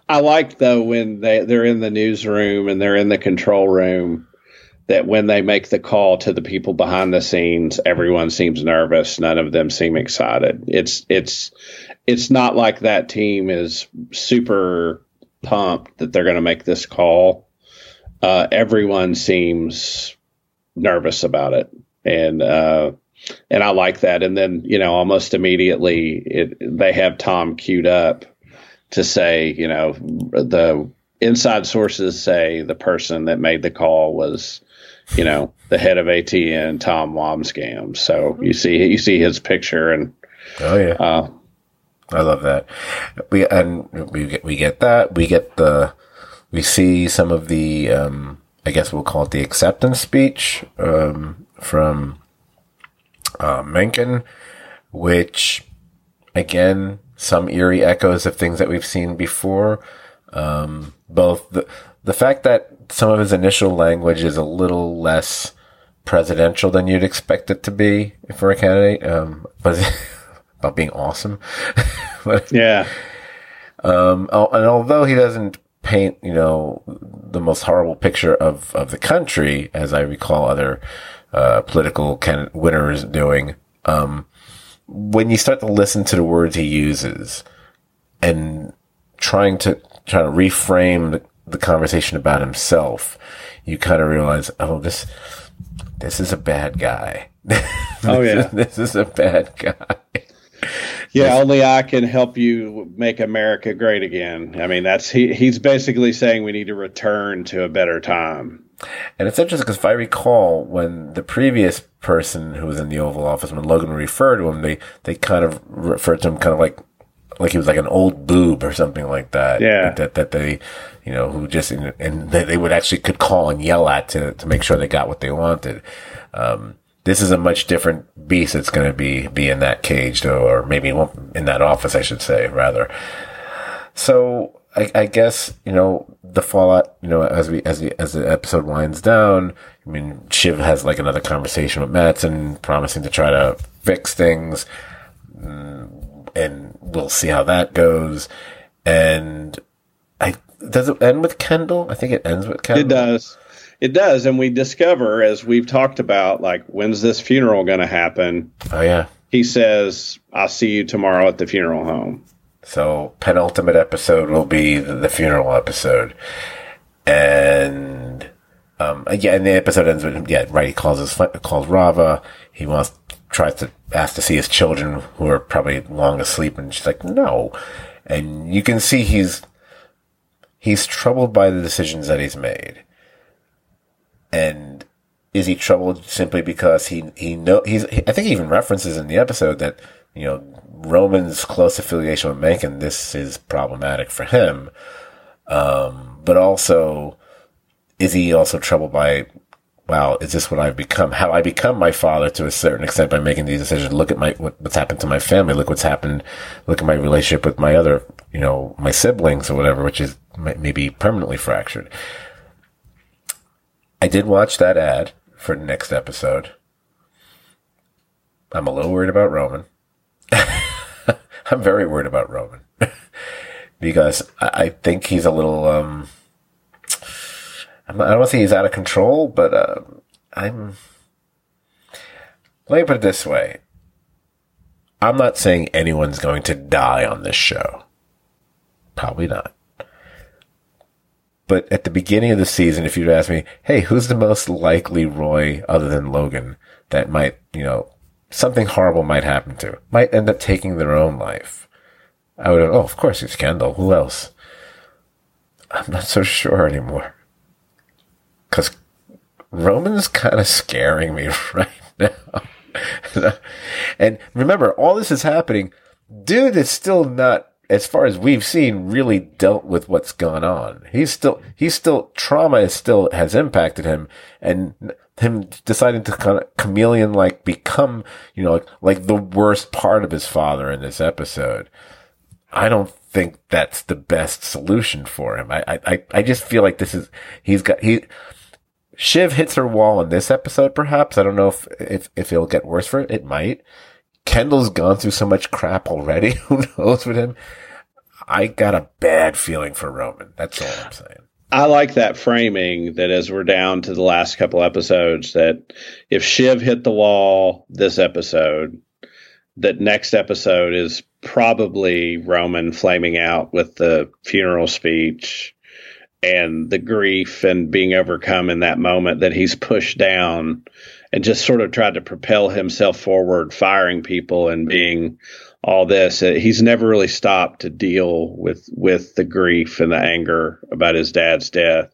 I like though when they, they're in the newsroom and they're in the control room that when they make the call to the people behind the scenes, everyone seems nervous. None of them seem excited. It's it's it's not like that team is super pumped that they're going to make this call. Uh, everyone seems nervous about it, and uh, and I like that. And then you know, almost immediately, it, they have Tom queued up to say, you know, the inside sources say the person that made the call was you know, the head of ATN, Tom Wambsgans. So you see, you see his picture, and oh yeah, uh, I love that. We and we get we get that we get the we see some of the um, I guess we'll call it the acceptance speech um, from uh, Mencken, which again, some eerie echoes of things that we've seen before. Um, both the, the fact that some of his initial language is a little less presidential than you'd expect it to be for a candidate, um, but [LAUGHS] about being awesome. [LAUGHS] but, yeah. Um, and although he doesn't paint, you know, the most horrible picture of, of the country, as I recall other, uh, political can- winners doing, um, when you start to listen to the words he uses and trying to, try to reframe the, conversation about himself, you kind of realize, oh, this, this is a bad guy. [LAUGHS] oh yeah, [LAUGHS] this is a bad guy. Yeah, only I can help you make America great again. I mean, that's he. He's basically saying we need to return to a better time. And it's interesting because if I recall, when the previous person who was in the Oval Office, when Logan referred to him, they they kind of referred to him kind of like like he was like an old boob or something like that. Yeah. That that they, you know, who just and they, they would actually could call and yell at to to make sure they got what they wanted. Um, this is a much different beast that's going to be be in that cage, or maybe in that office, I should say, rather. So I, I, guess you know the fallout. You know, as we as we as the episode winds down, I mean, Shiv has like another conversation with Matsson, promising to try to fix things, mm, and we'll see how that goes. And I does it end with Kendall? I think it ends with Kendall. It does. It does, and we discover as we've talked about, like when's this funeral going to happen? Oh yeah. He says, "I'll see you tomorrow at the funeral home." So penultimate episode will be the, funeral episode, and um, yeah, and the episode ends with him. yeah, right. He calls his calls Rava. He wants tries to ask to see his children who are probably long asleep, and she's like, no. And you can see he's he's troubled by the decisions that he's made and is he troubled simply because he he know he's he, I think he even references in the episode that you know Roman's close affiliation with Mencken this is problematic for him, um, but also is he also troubled by wow is this what I've become? How I become my father to a certain extent by making these decisions? Look at my what, what's happened to my family. Look what's happened. Look at my relationship with my other you know my siblings or whatever, which is maybe permanently fractured. I did watch that ad for the next episode. I'm a little worried about Roman. [LAUGHS] I'm very worried about Roman [LAUGHS] because I think he's a little. Um, I don't think he's out of control, but uh, I'm. Let me put it this way. I'm not saying anyone's going to die on this show. Probably not. But at the beginning of the season, if you'd ask me, hey, who's the most likely Roy other than Logan that might, you know, something horrible might happen to, might end up taking their own life? I would have, oh, of course it's Kendall. Who else? I'm not so sure anymore. Cause Roman's kind of scaring me [LAUGHS] right now. and remember, all this is happening. Dude is still not as far as we've seen, really dealt with what's gone on. He's still, he's still, trauma is still, has impacted him and him deciding to kind of chameleon like become, you know, like, like the worst part of his father in this episode. I don't think that's the best solution for him. I, I, I just feel like this is, he's got, he, Shiv hits her wall in this episode, perhaps. I don't know if, if, if it'll get worse for it. It might. Kendall's gone through so much crap already. [LAUGHS] Who knows with him? I got a bad feeling for Roman. That's all I'm saying. I like that framing that as we're down to the last couple episodes, that if Shiv hit the wall this episode, that next episode is probably Roman flaming out with the funeral speech and the grief and being overcome in that moment that he's pushed down and just sort of tried to propel himself forward, firing people and being all this. Uh, he's never really stopped to deal with with the grief and the anger about his dad's death.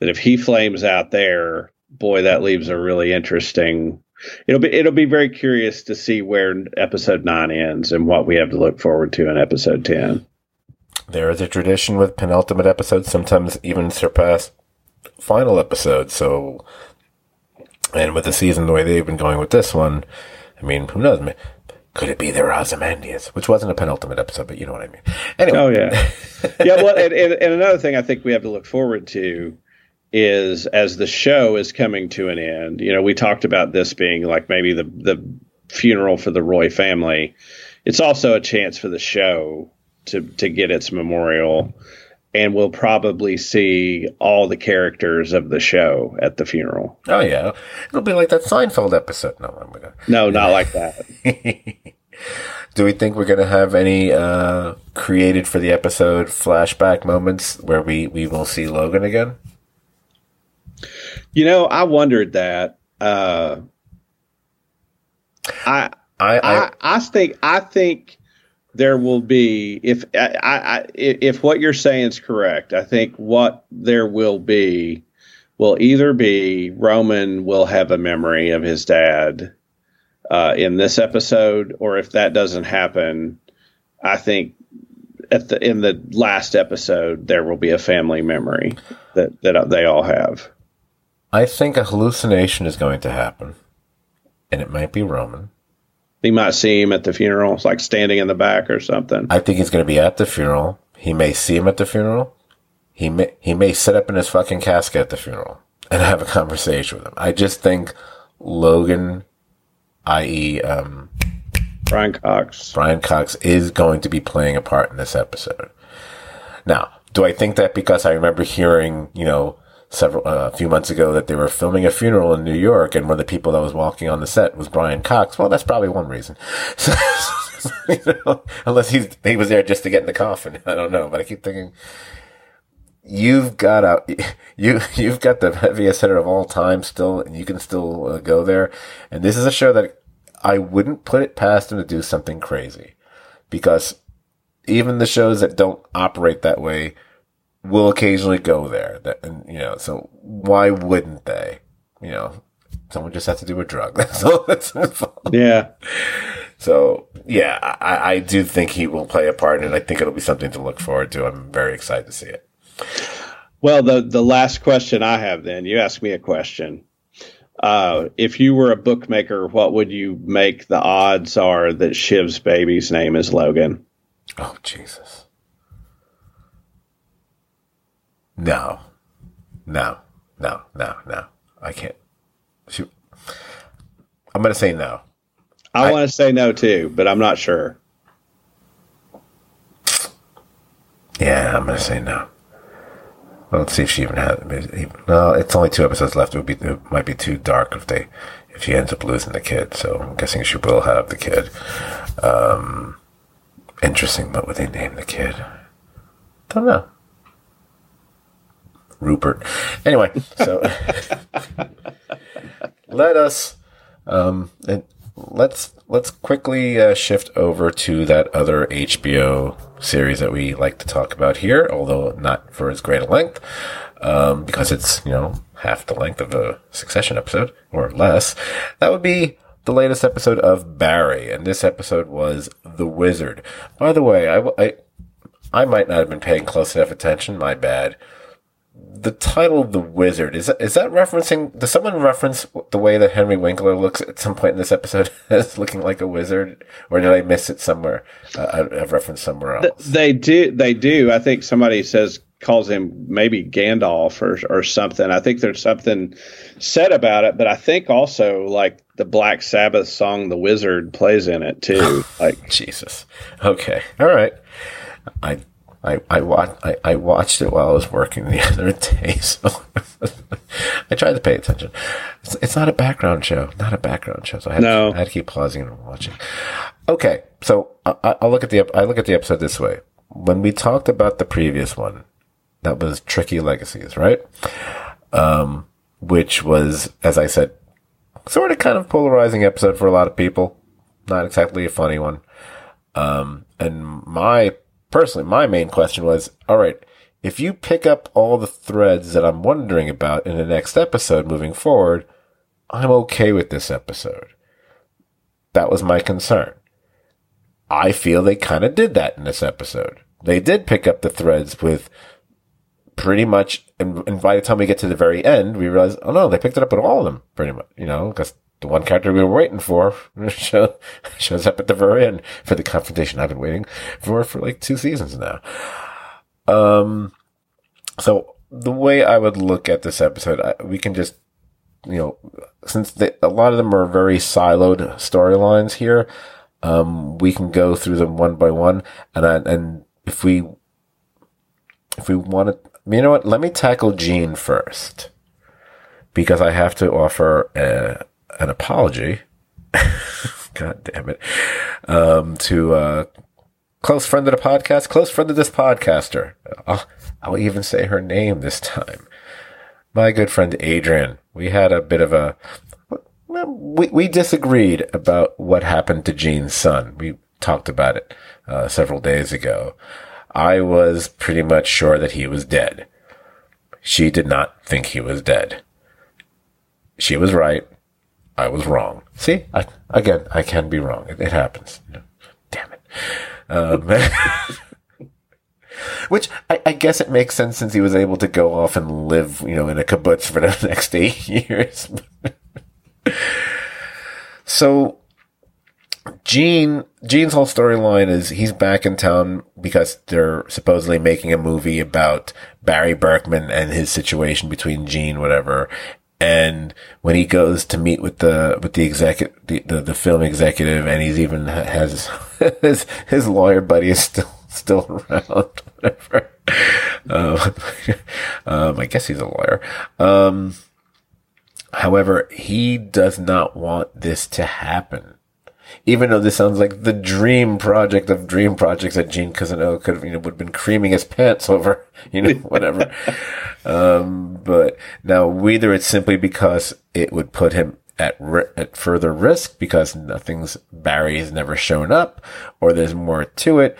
That if he flames out there, boy, that leaves a really interesting. It'll be it'll be very curious to see where episode nine ends and what we have to look forward to in episode ten. There is a tradition with penultimate episodes, sometimes even surpass final episodes. So, and with the season the way they've been going with this one, I mean, who knows? Could it be are Ozymandias? Which wasn't a penultimate episode, but you know what I mean. Anyway. Oh yeah, [LAUGHS] yeah. Well, and, and, and another thing I think we have to look forward to is as the show is coming to an end. You know, we talked about this being like maybe the the funeral for the Roy family. It's also a chance for the show to to get its memorial and we'll probably see all the characters of the show at the funeral. Oh yeah, it'll be like that Seinfeld episode. No, I'm gonna. No, not like that. [LAUGHS] Do we think we're gonna have any uh, created for the episode flashback moments where we we will see Logan again? You know, I wondered that. Uh, I, I, I, I, I think I think there will be if I, I, if what you're saying is correct. I think what there will be will either be Roman will have a memory of his dad uh, in this episode, or if that doesn't happen, I think at the in the last episode there will be a family memory that that they all have. I think a hallucination is going to happen, and it might be Roman. He might see him at the funeral, It's like standing in the back or something. I think he's going to be at the funeral. He may see him at the funeral. He may he may sit up in his fucking casket at the funeral and have a conversation with him. I just think Logan, i.e., um, Brian Cox, Brian Cox is going to be playing a part in this episode. Now, do I think that because I remember hearing, you know, several uh, a few months ago that they were filming a funeral in New York, and one of the people that was walking on the set was Brian Cox. Well, that's probably one reason. [LAUGHS] So, [LAUGHS] you know, unless he's he was there just to get in the coffin. I don't know, but I keep thinking you've got a [LAUGHS] you you've got the heaviest hitter of all time still, and you can still uh, go there. And this is a show that I wouldn't put it past him to do something crazy, because even the shows that don't operate that way will occasionally go there. That, and, you know, so why wouldn't they? You know, someone just has to do a drug. [LAUGHS] That's all that's involved. Yeah. So yeah, I, I do think he will play a part, and I think it'll be something to look forward to. I'm very excited to see it. Well, the the last question I have then, you asked me a question. Uh, if you were a bookmaker, what would you make the odds are that Shiv's baby's name is Logan? Oh Jesus. No, no, no, no, no. I can't. She, I'm going to say no. I, I want to say no too, but I'm not sure. Yeah, I'm going to say no. Well, let's see if she even has. No, it's only two episodes left. It would be. It might be too dark if they, if she ends up losing the kid. So I'm guessing she will have the kid. Um, interesting. What would they name the kid? Don't know. Rupert. Anyway, so [LAUGHS] let us um, let's let's quickly uh, shift over to that other HBO series that we like to talk about here, although not for as great a length, um, because it's you know half the length of a Succession episode or less. That would be the latest episode of Barry, and this episode was The Wizard. By the way, I, I, I might not have been paying close enough attention. My bad the title of the wizard is that, is that referencing does someone reference the way that henry winkler looks at some point in this episode [LAUGHS] as looking like a wizard? Or did i miss it somewhere uh, i've referenced somewhere else? they do they do. I think somebody says calls him maybe gandalf or, or something. I think there's something said about it but i think also like the black sabbath song the wizard plays in it too. [LAUGHS] Like jesus. Okay. All right. I I, I, watched, I, I watched it while I was working the [LAUGHS] other day, so [LAUGHS] I tried to pay attention. It's, it's, not a background show, not a background show, so I had, no. to, I had to keep pausing and watching. Okay, so I, will look at the I look at the episode this way. When we talked about the previous one, that was Tricky Legacies, right? Um, which was, as I said, sort of kind of polarizing episode for a lot of people. Not exactly a funny one. Um, and my personally, my main question was, all right, if you pick up all the threads that I'm wondering about in the next episode moving forward, I'm okay with this episode. That was my concern. I feel they kind of did that in this episode. They did pick up the threads with pretty much, and, by the time we get to the very end, we realize, oh no, they picked it up with all of them, pretty much, you know, because the one character we were waiting for [LAUGHS] show, shows up at the very end for the confrontation I've been waiting for for like two seasons now. Um, so the way I would look at this episode, I, we can just, you know, since they, a lot of them are very siloed storylines here, um, we can go through them one by one, and I, and if we if we want to, you know what? Let me tackle Gene first because I have to offer a, an apology. [LAUGHS] God damn it. Um, to a close friend of the podcast, close friend of this podcaster. I'll, I'll even say her name this time. My good friend Adrian. We had a bit of a, we, we disagreed about what happened to Gene's son. We talked about it uh, several days ago. I was pretty much sure that he was dead. She did not think he was dead. She was right. I was wrong. See, I, again, I can be wrong. It, it happens. Damn it. Um, [LAUGHS] which I, I, guess it makes sense since he was able to go off and live, you know, in a kibbutz for the [LAUGHS] next eight [LAUGHS] years. so Gene, Gene's whole storyline is he's back in town because they're supposedly making a movie about Barry Berkman and his situation between Gene, whatever. And when he goes to meet with the, with the executive, the, the, the, film executive, and he's even has [LAUGHS] his, his lawyer buddy is still, [LAUGHS] still around, [LAUGHS] whatever. Um, um, I guess he's a lawyer. Um, however, he does not want this to happen even though this sounds like the dream project of dream projects that Gene Cousineau could have, you know, would have been creaming his pants [LAUGHS] over, you know, whatever. [LAUGHS] um, but now whether it's simply because it would put him at, ri- at further risk because nothing's, Barry has never shown up or there's more to it.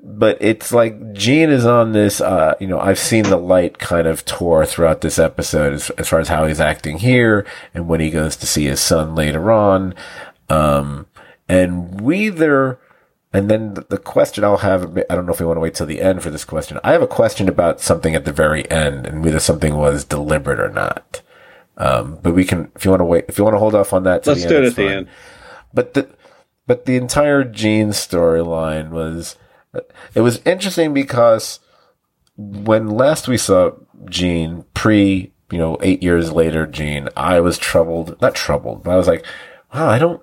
But it's like Gene is on this, uh, you know, I've seen the light kind of tour throughout this episode as, as far as how he's acting here and when he goes to see his son later on. Um, and whether, and then the question I'll have, I don't know if we want to wait till the end for this question. I have a question about something at the very end and whether something was deliberate or not. Um, but we can, if you want to wait, if you want to hold off on that, let's do it at fine. the end. But the, but the entire Gene storyline was, it was interesting because when last we saw Gene pre, you know, eight years later, Gene, I was troubled, not troubled, but I was like, wow, I don't,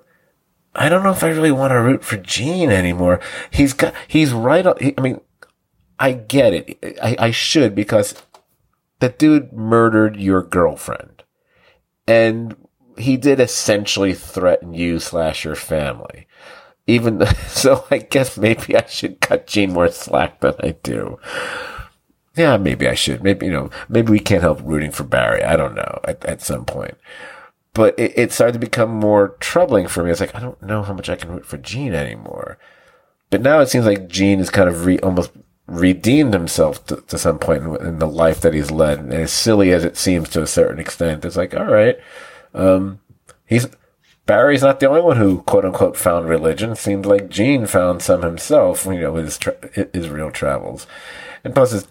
I don't know if I really want to root for Gene anymore. He's got, he's right. I mean, I get it. I, I should because that dude murdered your girlfriend and he did essentially threaten you slash your family. Even [LAUGHS] so I guess maybe I should cut Gene more slack than I do. Yeah, maybe I should. Maybe, you know, maybe we can't help rooting for Barry. I don't know at, at some point but it, it, started to become more troubling for me. It's like, I don't know how much I can root for Gene anymore. But now it seems like Gene has kind of re, almost redeemed himself to, to some point in, in, the life that he's led. And as silly as it seems to a certain extent, it's like, all right, um, he's, Barry's not the only one who quote unquote found religion. Seems like Gene found some himself, you know, his, tra- his real travels. And plus, his,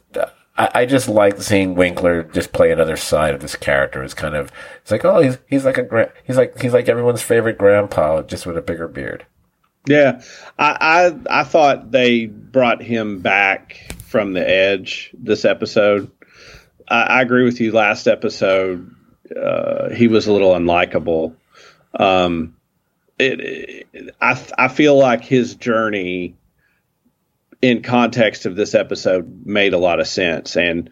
I, I just like seeing Winkler just play another side of this character. It's kind of it's like oh he's he's like a gra- he's like he's like everyone's favorite grandpa just with a bigger beard. Yeah, I I, I thought they brought him back from the edge this episode. I, I agree with you. Last episode, uh, he was a little unlikable. Um, it, it I I feel like his journey in context of this episode made a lot of sense. And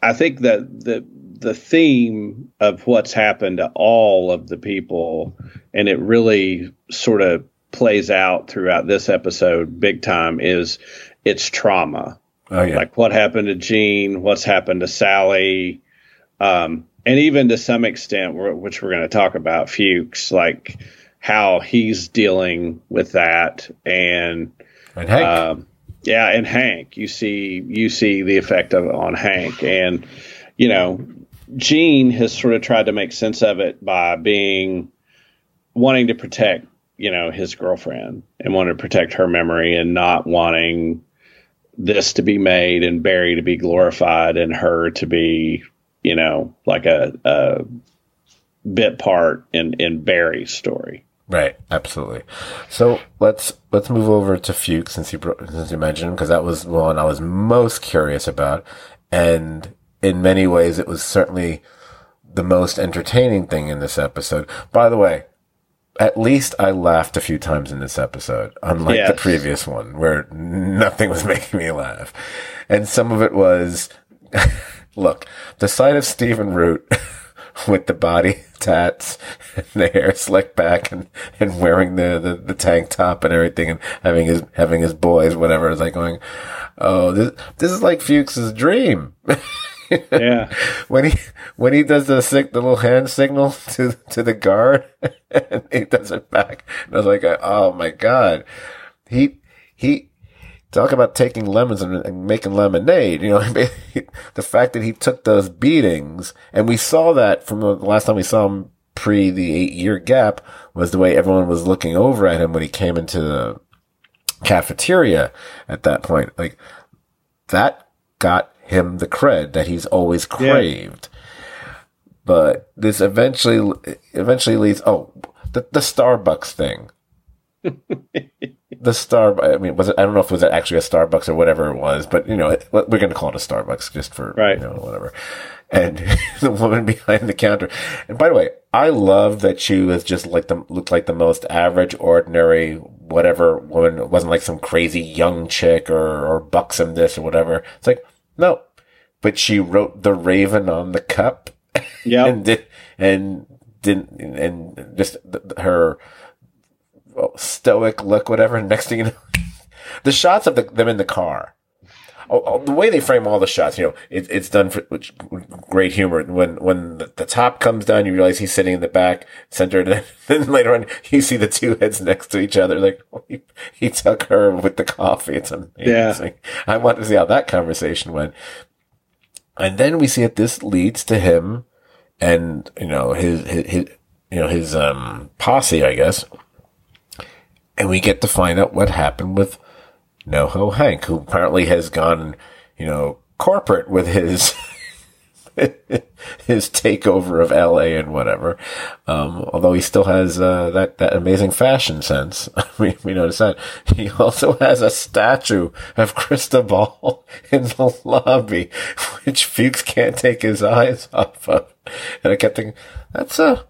I think that the the theme of what's happened to all of the people, and it really sort of plays out throughout this episode big time, is it's trauma. Oh, yeah. Like what happened to Gene, what's happened to Sally, um, and even to some extent, which we're going to talk about, Fuchs, like how he's dealing with that, and, and Hank. Um, yeah, and Hank, you see you see the effect of on Hank, and you know, Gene has sort of tried to make sense of it by being wanting to protect you know his girlfriend and wanting to protect her memory and not wanting this to be made and Barry to be glorified and her to be you know like a, a bit part in in Barry's story. Right, absolutely. So let's let's move over to Fuchs since you since you mentioned because that was one I was most curious about, and in many ways it was certainly the most entertaining thing in this episode. By the way, at least I laughed a few times in this episode, unlike yes. the previous one where nothing was [LAUGHS] making me laugh, and some of it was, [LAUGHS] look, the sight of Stephen Root. [LAUGHS] with the body tats [LAUGHS] and the hair slicked back and, and wearing the, the, the tank top and everything and having his, having his boys, whatever. It's like going, Oh, this, this is like Fuchs's dream. [LAUGHS] yeah. when he, when he does the sig- the little hand signal to, to the guard [LAUGHS] and he does it back. And I was like, Oh my God. He, he, talk about taking lemons and, making lemonade. You know, [LAUGHS] the fact that he took those beatings, and we saw that from the last time we saw him pre the eight year gap, was the way everyone was looking over at him when he came into the cafeteria at that point. Like that got him the cred that he's always craved. Yeah. But this eventually, eventually leads. Oh, the the Starbucks thing [LAUGHS] the Star. I mean, was it? I don't know if it was actually a Starbucks or whatever it was, but you know, it, we're going to call it a Starbucks just for right. you know whatever. And [LAUGHS] the woman behind the counter. And by the way, I love that she was just like the looked like the most average, ordinary, whatever woman. It wasn't like some crazy young chick or or buxom this or whatever. It's like no, but she wrote the Raven on the cup. [LAUGHS] Yeah, and did and didn't and just her stoic look, whatever. And next thing you know, [LAUGHS] the shots of the, them in the car. Oh, oh, the way they frame all the shots, you know, it, it's done for which, great humor. When when the, the, top comes down, you realize he's sitting in the back, centered. [LAUGHS] And then later on, you see the two heads next to each other. Like oh, [LAUGHS] he, he, took her with the coffee. It's amazing. Yeah. I want to see how that conversation went. And then we see that this leads to him and you know his his, his you know his um posse, I guess and we get to find out what happened with NoHo Hank, who apparently has gone, you know, corporate with his [LAUGHS] his takeover of LA and whatever. Um, although he still has uh, that that amazing fashion sense. [LAUGHS] we we notice that he also has a statue of Cristobal [LAUGHS] in the lobby, which Fuchs can't take his eyes off of. And I kept thinking, that's a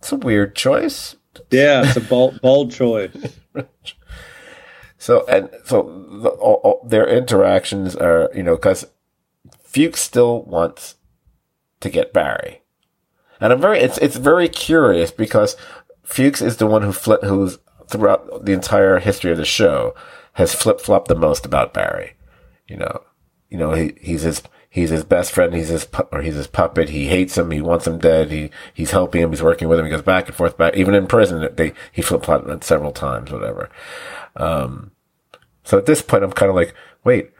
that's a weird choice. Yeah, it's a bold bold choice. [LAUGHS] so and so the, all, all, their interactions are you know because Fuchs still wants to get Barry, and I'm very it's it's very curious because Fuchs is the one who flip who's throughout the entire history of the show has flip flopped the most about Barry. You know, you know he he's his he's his best friend. He's his pu- or he's his puppet. He hates him. He wants him dead. He he's helping him. He's working with him. He goes back and forth. Back even in prison, they he flip flopped several times. Whatever. Um, so at this point, I'm kind of like, wait,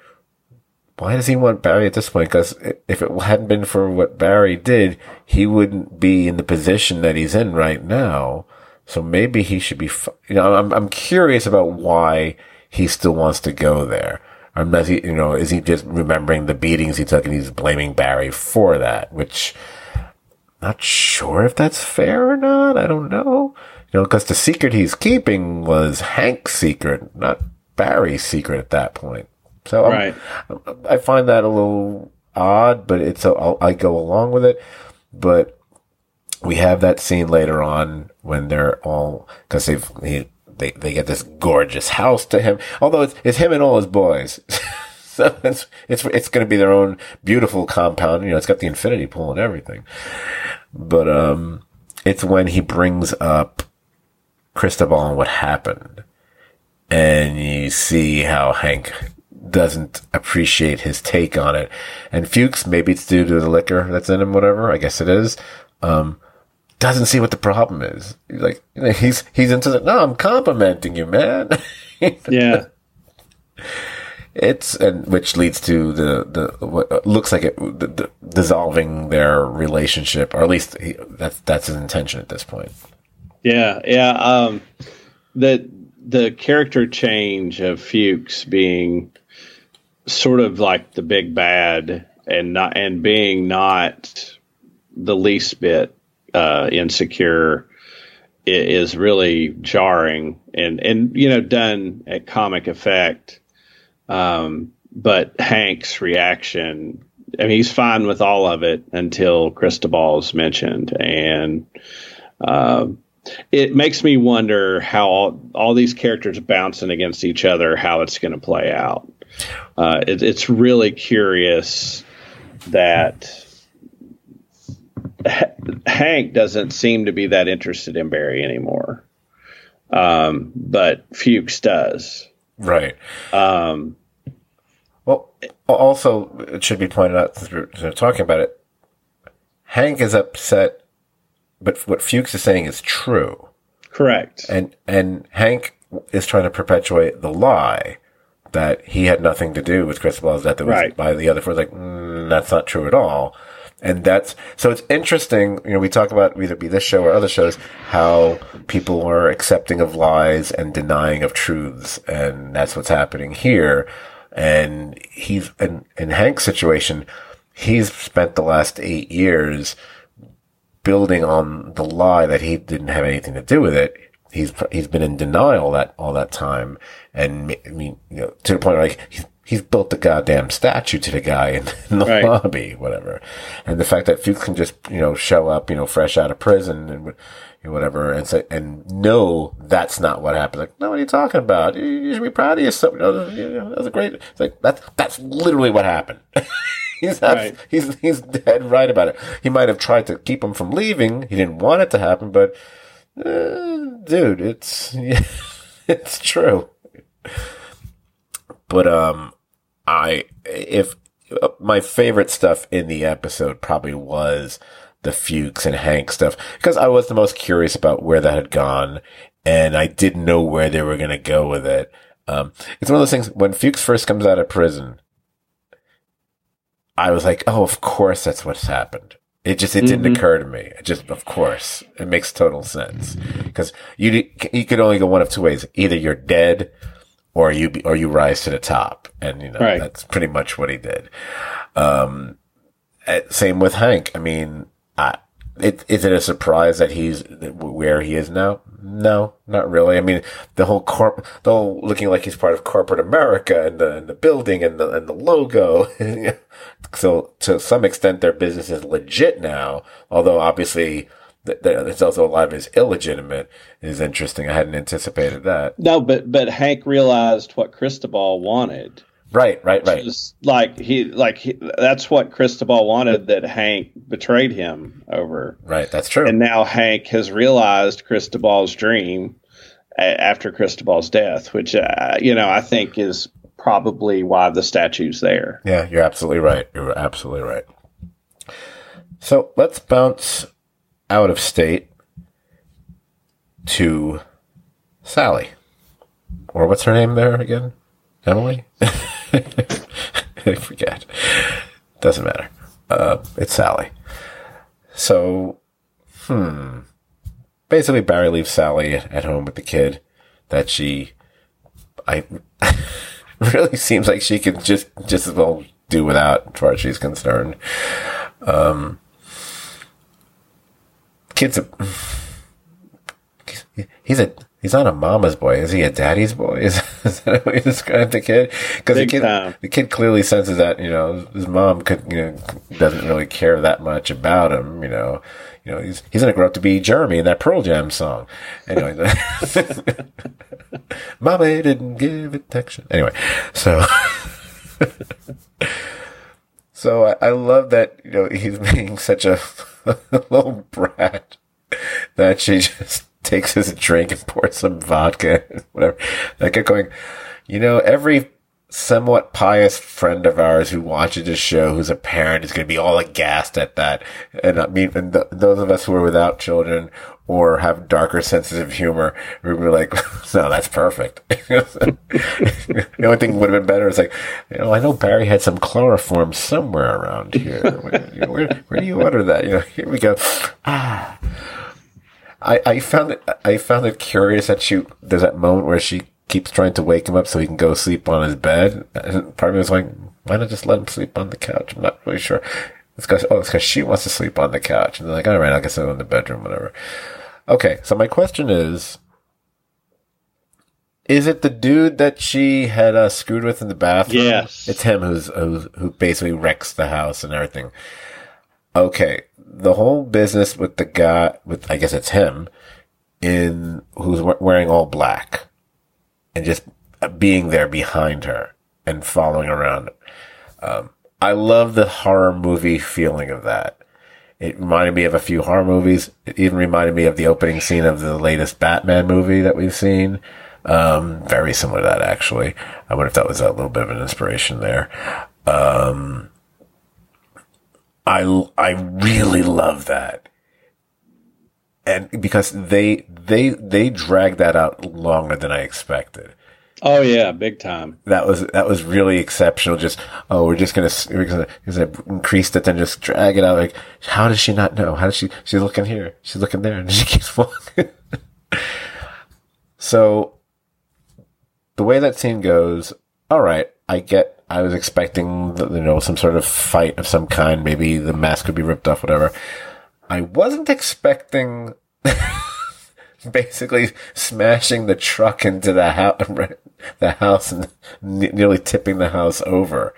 why does he want Barry at this point? Because if it hadn't been for what Barry did, he wouldn't be in the position that he's in right now. So maybe he should be. You know, I'm I'm curious about why he still wants to go there. Unless he, you know, is he just remembering the beatings he took and he's blaming Barry for that? Which, not sure if that's fair or not. I don't know. You know, because the secret he's keeping was Hank's secret, not Barry's secret at that point. So right. i find that a little odd, but it's a, I go along with it. But we have that scene later on when they're all because they've he, they, they get this gorgeous house to him. Although it's, it's him and all his boys. [LAUGHS] so it's, it's, it's going to be their own beautiful compound. You know, it's got the infinity pool and everything. But, um, it's when he brings up Cristobal and what happened. And you see how Hank doesn't appreciate his take on it. And Fuchs, maybe it's due to the liquor that's in him, whatever. I guess it is. Um, doesn't see what the problem is. He's like, he's, he's into the, no, I'm complimenting you, man. [LAUGHS] yeah. It's, and which leads to the, the, what looks like it, the, the dissolving their relationship, or at least he, that's, that's his intention at this point. Yeah. Yeah. Um, the, the character change of Fuchs being sort of like the big bad and not, and being not the least bit uh, insecure is really jarring and and you know done at comic effect. Um, but Hank's reaction, I mean, he's fine with all of it until Cristobal's mentioned, and uh, it makes me wonder how all, all these characters bouncing against each other, how it's going to play out. Uh, it, it's really curious that Hank doesn't seem to be that interested in Barry anymore. Um, but Fuchs does. Right. Um, well, also, it should be pointed out since we're talking about it. Hank is upset, but what Fuchs is saying is true. Correct. And and Hank is trying to perpetuate the lie that he had nothing to do with Cristobal's death. It was right. by the other four. Like mm, that's not true at all. And that's, so it's interesting, you know, we talk about either be this show or other shows, how people are accepting of lies and denying of truths. And that's what's happening here. And he's, in, in Hank's situation, he's spent the last eight years building on the lie that he didn't have anything to do with it. He's, he's been in denial that, all that time. And I mean, you know, to the point where like, he's he's built a goddamn statue to the guy in, [LAUGHS] in the right. lobby, whatever. And the fact that Fuchs can just, you know, show up, you know, fresh out of prison and you know, whatever and say, and know that's not what happened. Like, no, what are you talking about? You, you should be proud of yourself. You know, you know, that was a great, it's like, that's, that's literally what happened. [LAUGHS] he's, right. he's, he's dead right about it. He might have tried to keep him from leaving. He didn't want it to happen, but, uh, dude, it's, [LAUGHS] yeah, it's true. But um, I if uh, my favorite stuff in the episode probably was the Fuchs and Hank stuff because I was the most curious about where that had gone, and I didn't know where they were going to go with it. Um, it's one of those things when Fuchs first comes out of prison. I was like, oh, of course that's what's happened. It just, it didn't mm-hmm. occur to me. It just, of course, it makes total sense because you, you could only go one of two ways. Either you're dead or you be, or you rise to the top, and you know right. that's pretty much what he did. Um, eh, same with Hank. I mean, I, it, is it a surprise that he's where he is now? No, not really. I mean, the whole corp, the whole looking like he's part of corporate America and the, and the building and the, and the logo. [LAUGHS] so to some extent, their business is legit now, although obviously there's also a lot of his illegitimate is interesting. I hadn't anticipated that. No, but but Hank realized what Cristobal wanted. Right, right, right. Like he, like he, that's what Cristobal wanted. That Hank betrayed him over. Right, that's true. And now Hank has realized Cristobal's dream after Cristobal's death, which uh, you know I think is probably why the statue's there. Yeah, you're absolutely right. You're absolutely right. So let's bounce out of state to Sally. Or what's her name there again? Emily? [LAUGHS] I forget. Doesn't matter. Uh, it's Sally. So, hmm. Basically, Barry leaves Sally at home with the kid that she, I, [LAUGHS] really seems like she could just, just as well do without, as far as she's concerned. Um, kid's a he's a he's not a mama's boy. Is he a daddy's boy? Is, [LAUGHS] is that how you describe the kid? Because the kid time. the kid clearly senses that you know his mom could you know doesn't really care that much about him. You know, you know he's he's gonna grow up to be Jeremy in that Pearl Jam song. Anyway, [LAUGHS] mama didn't give affection. Anyway, so. [LAUGHS] So I, I love that, you know, he's being such a [LAUGHS] little brat that she just [LAUGHS] takes his drink and pours some vodka, [LAUGHS] whatever. I kept going, you know, every somewhat pious friend of ours who watches this show, who's a parent, is going to be all aghast at that. And I mean, and th- those of us who are without children or have darker senses of humor, we'd be like, [LAUGHS] no, that's perfect. [LAUGHS] the only thing would have been better is like, you know, I know Barry had some chloroform somewhere around here. Where, where, where do you order that? You know, here we go. Ah. I, I found it, I found it curious that she, there's that moment where she keeps trying to wake him up so he can go sleep on his bed. And part of me was like, why not just let him sleep on the couch? I'm not really sure. It's because oh, it's because she wants to sleep on the couch, and they're like, all right, I guess I'll go in the bedroom, whatever. Okay, so my question is: Is it the dude that she had uh, screwed with in the bathroom? Yes. it's him who's, who's who basically wrecks the house and everything. Okay, the whole business with the guy with I guess it's him in who's wearing all black and just being there behind her and following around. Um, I love the horror movie feeling of that. It reminded me of a few horror movies. It even reminded me of the opening scene of the latest Batman movie that we've seen. Um, very similar to that, actually. I wonder if that was a little bit of an inspiration there. Um, I, I really love that. And because they, they, they dragged that out longer than I expected Oh yeah, big time. that was that was really exceptional. Just oh, we're just gonna we're gonna, we're gonna increase it, then just drag it out. Like, how does she not know? How does she? She's looking here. She's looking there, and [LAUGHS] she keeps walking. [LAUGHS] so the way that scene goes, all right, I get. I was expecting you know some sort of fight of some kind. Maybe the mask could be ripped off, whatever. I wasn't expecting. [LAUGHS] basically smashing the truck into the house, [LAUGHS] the house and nearly tipping the house over.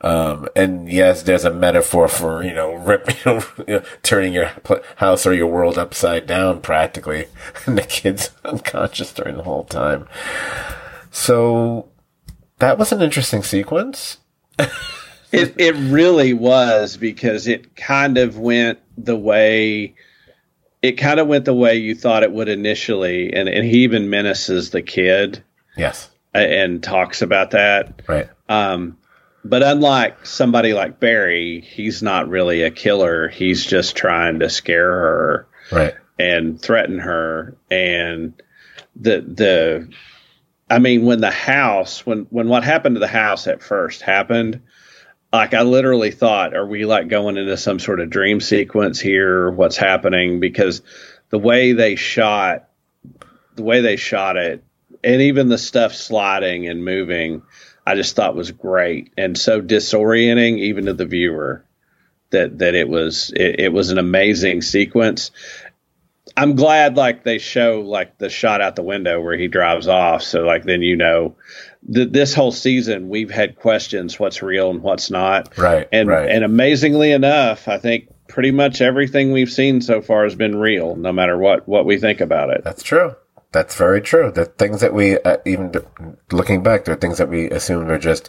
Um, and yes, there's a metaphor for, you know, [LAUGHS] rip, you know, turning your house or your world upside down practically. [LAUGHS] And the kid's unconscious during the whole time. So that was an interesting sequence. It it really was because it kind of went the way it kind of went the way you thought it would initially, and and he even menaces the kid Yes. a- and talks about that. Right. Um, but unlike somebody like Barry, he's not really a killer. He's just trying to scare her Right. and threaten her. And the the, I mean, when the house, when when what happened to the house at first happened, like I literally thought, are we like going into some sort of dream sequence here? What's happening? Because the way they shot, the way they shot it, and even the stuff sliding and moving, I just thought was great and so disorienting even to the viewer that that it was it, it was an amazing sequence. I'm glad like they show like the shot out the window where he drives off, so like then you know th- this whole season we've had questions what's real and what's not. Right. And right. and amazingly enough, I think pretty much everything we've seen so far has been real, no matter what what we think about it. That's true. That's very true. The things that we, uh, even looking back, there are things that we assumed are just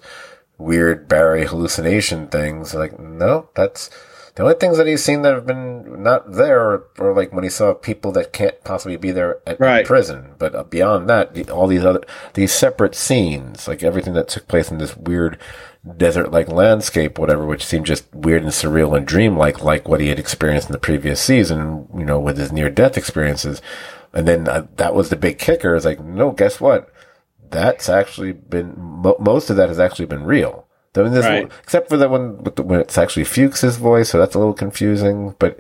weird Barry hallucination things. Like, no, that's the only things that he's seen that have been not there, or, or like when he saw people that can't possibly be there at Right. prison. But uh, beyond that, all these other, these separate scenes, like everything that took place in this weird desert-like landscape, whatever, which seemed just weird and surreal and dreamlike, like what he had experienced in the previous season, you know, with his near-death experiences. And then uh, that was the big kicker. Is like, no, guess what? That's actually been mo- most of that has actually been real. I mean, Right. except for that one with the, when it's actually Fuchs's voice, so that's a little confusing. But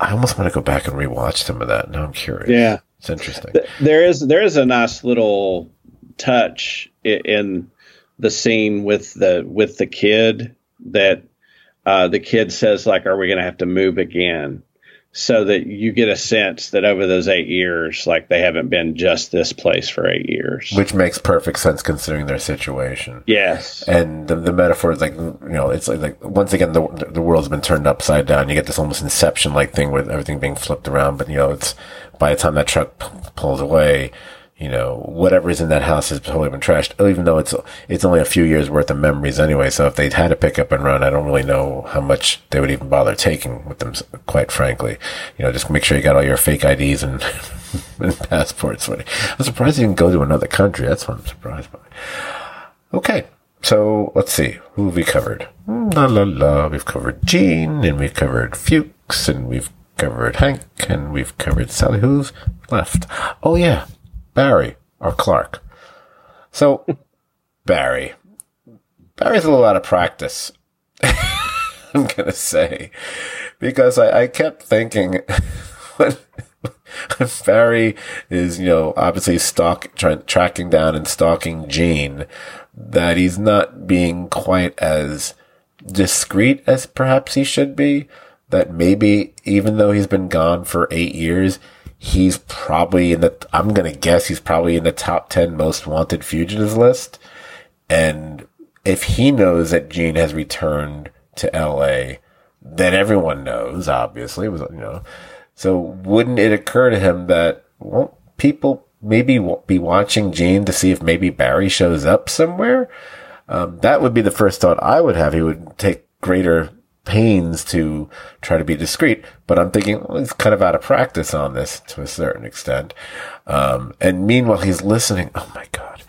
I almost want to go back and rewatch some of that. Now I'm curious. Yeah. it's interesting. there is there is a nice little touch in the scene with the with the kid that uh, the kid says like, "Are we going to have to move again?" So that you get a sense that over those eight years, like they haven't been just this place for eight years. Which makes perfect sense considering their situation. yes, And the, the metaphor is like, you know, it's like, like once again, the, the world's been turned upside down. You get this almost inception like thing with everything being flipped around. But, you know, it's by the time that truck p- pulls away, you know, whatever is in that house has totally been trashed, oh, even though it's, it's only a few years worth of memories anyway. So if they'd had to pick up and run, I don't really know how much they would even bother taking with them, quite frankly. You know, just make sure you got all your fake IDs and, [LAUGHS] and passports. I'm surprised you didn't go to another country. That's what I'm surprised by. Okay. So let's see. Who have we covered? La la la. We've covered Gene and we've covered Fuchs and we've covered Hank and we've covered Sally. Who's left? Oh yeah. Barry or Clark. So [LAUGHS] Barry. Barry's a little out of practice. [LAUGHS] I'm gonna say. Because I, I kept thinking [LAUGHS] when Barry is, you know, obviously stalk, tra- tracking down and stalking Gene, that he's not being quite as discreet as perhaps he should be. That maybe even though he's been gone for eight years, he's probably in the, I'm going to guess he's probably in the top 10 most wanted fugitives list. And if he knows that Gene has returned to LA, then everyone knows, obviously, was, you know. So wouldn't it occur to him that, well, people maybe be watching Gene to see if maybe Barry shows up somewhere? Um, that would be the first thought I would have. He would take greater pains to try to be discreet, but I'm thinking well, he's kind of out of practice on this to a certain extent. Um, and meanwhile, he's listening. Oh my God.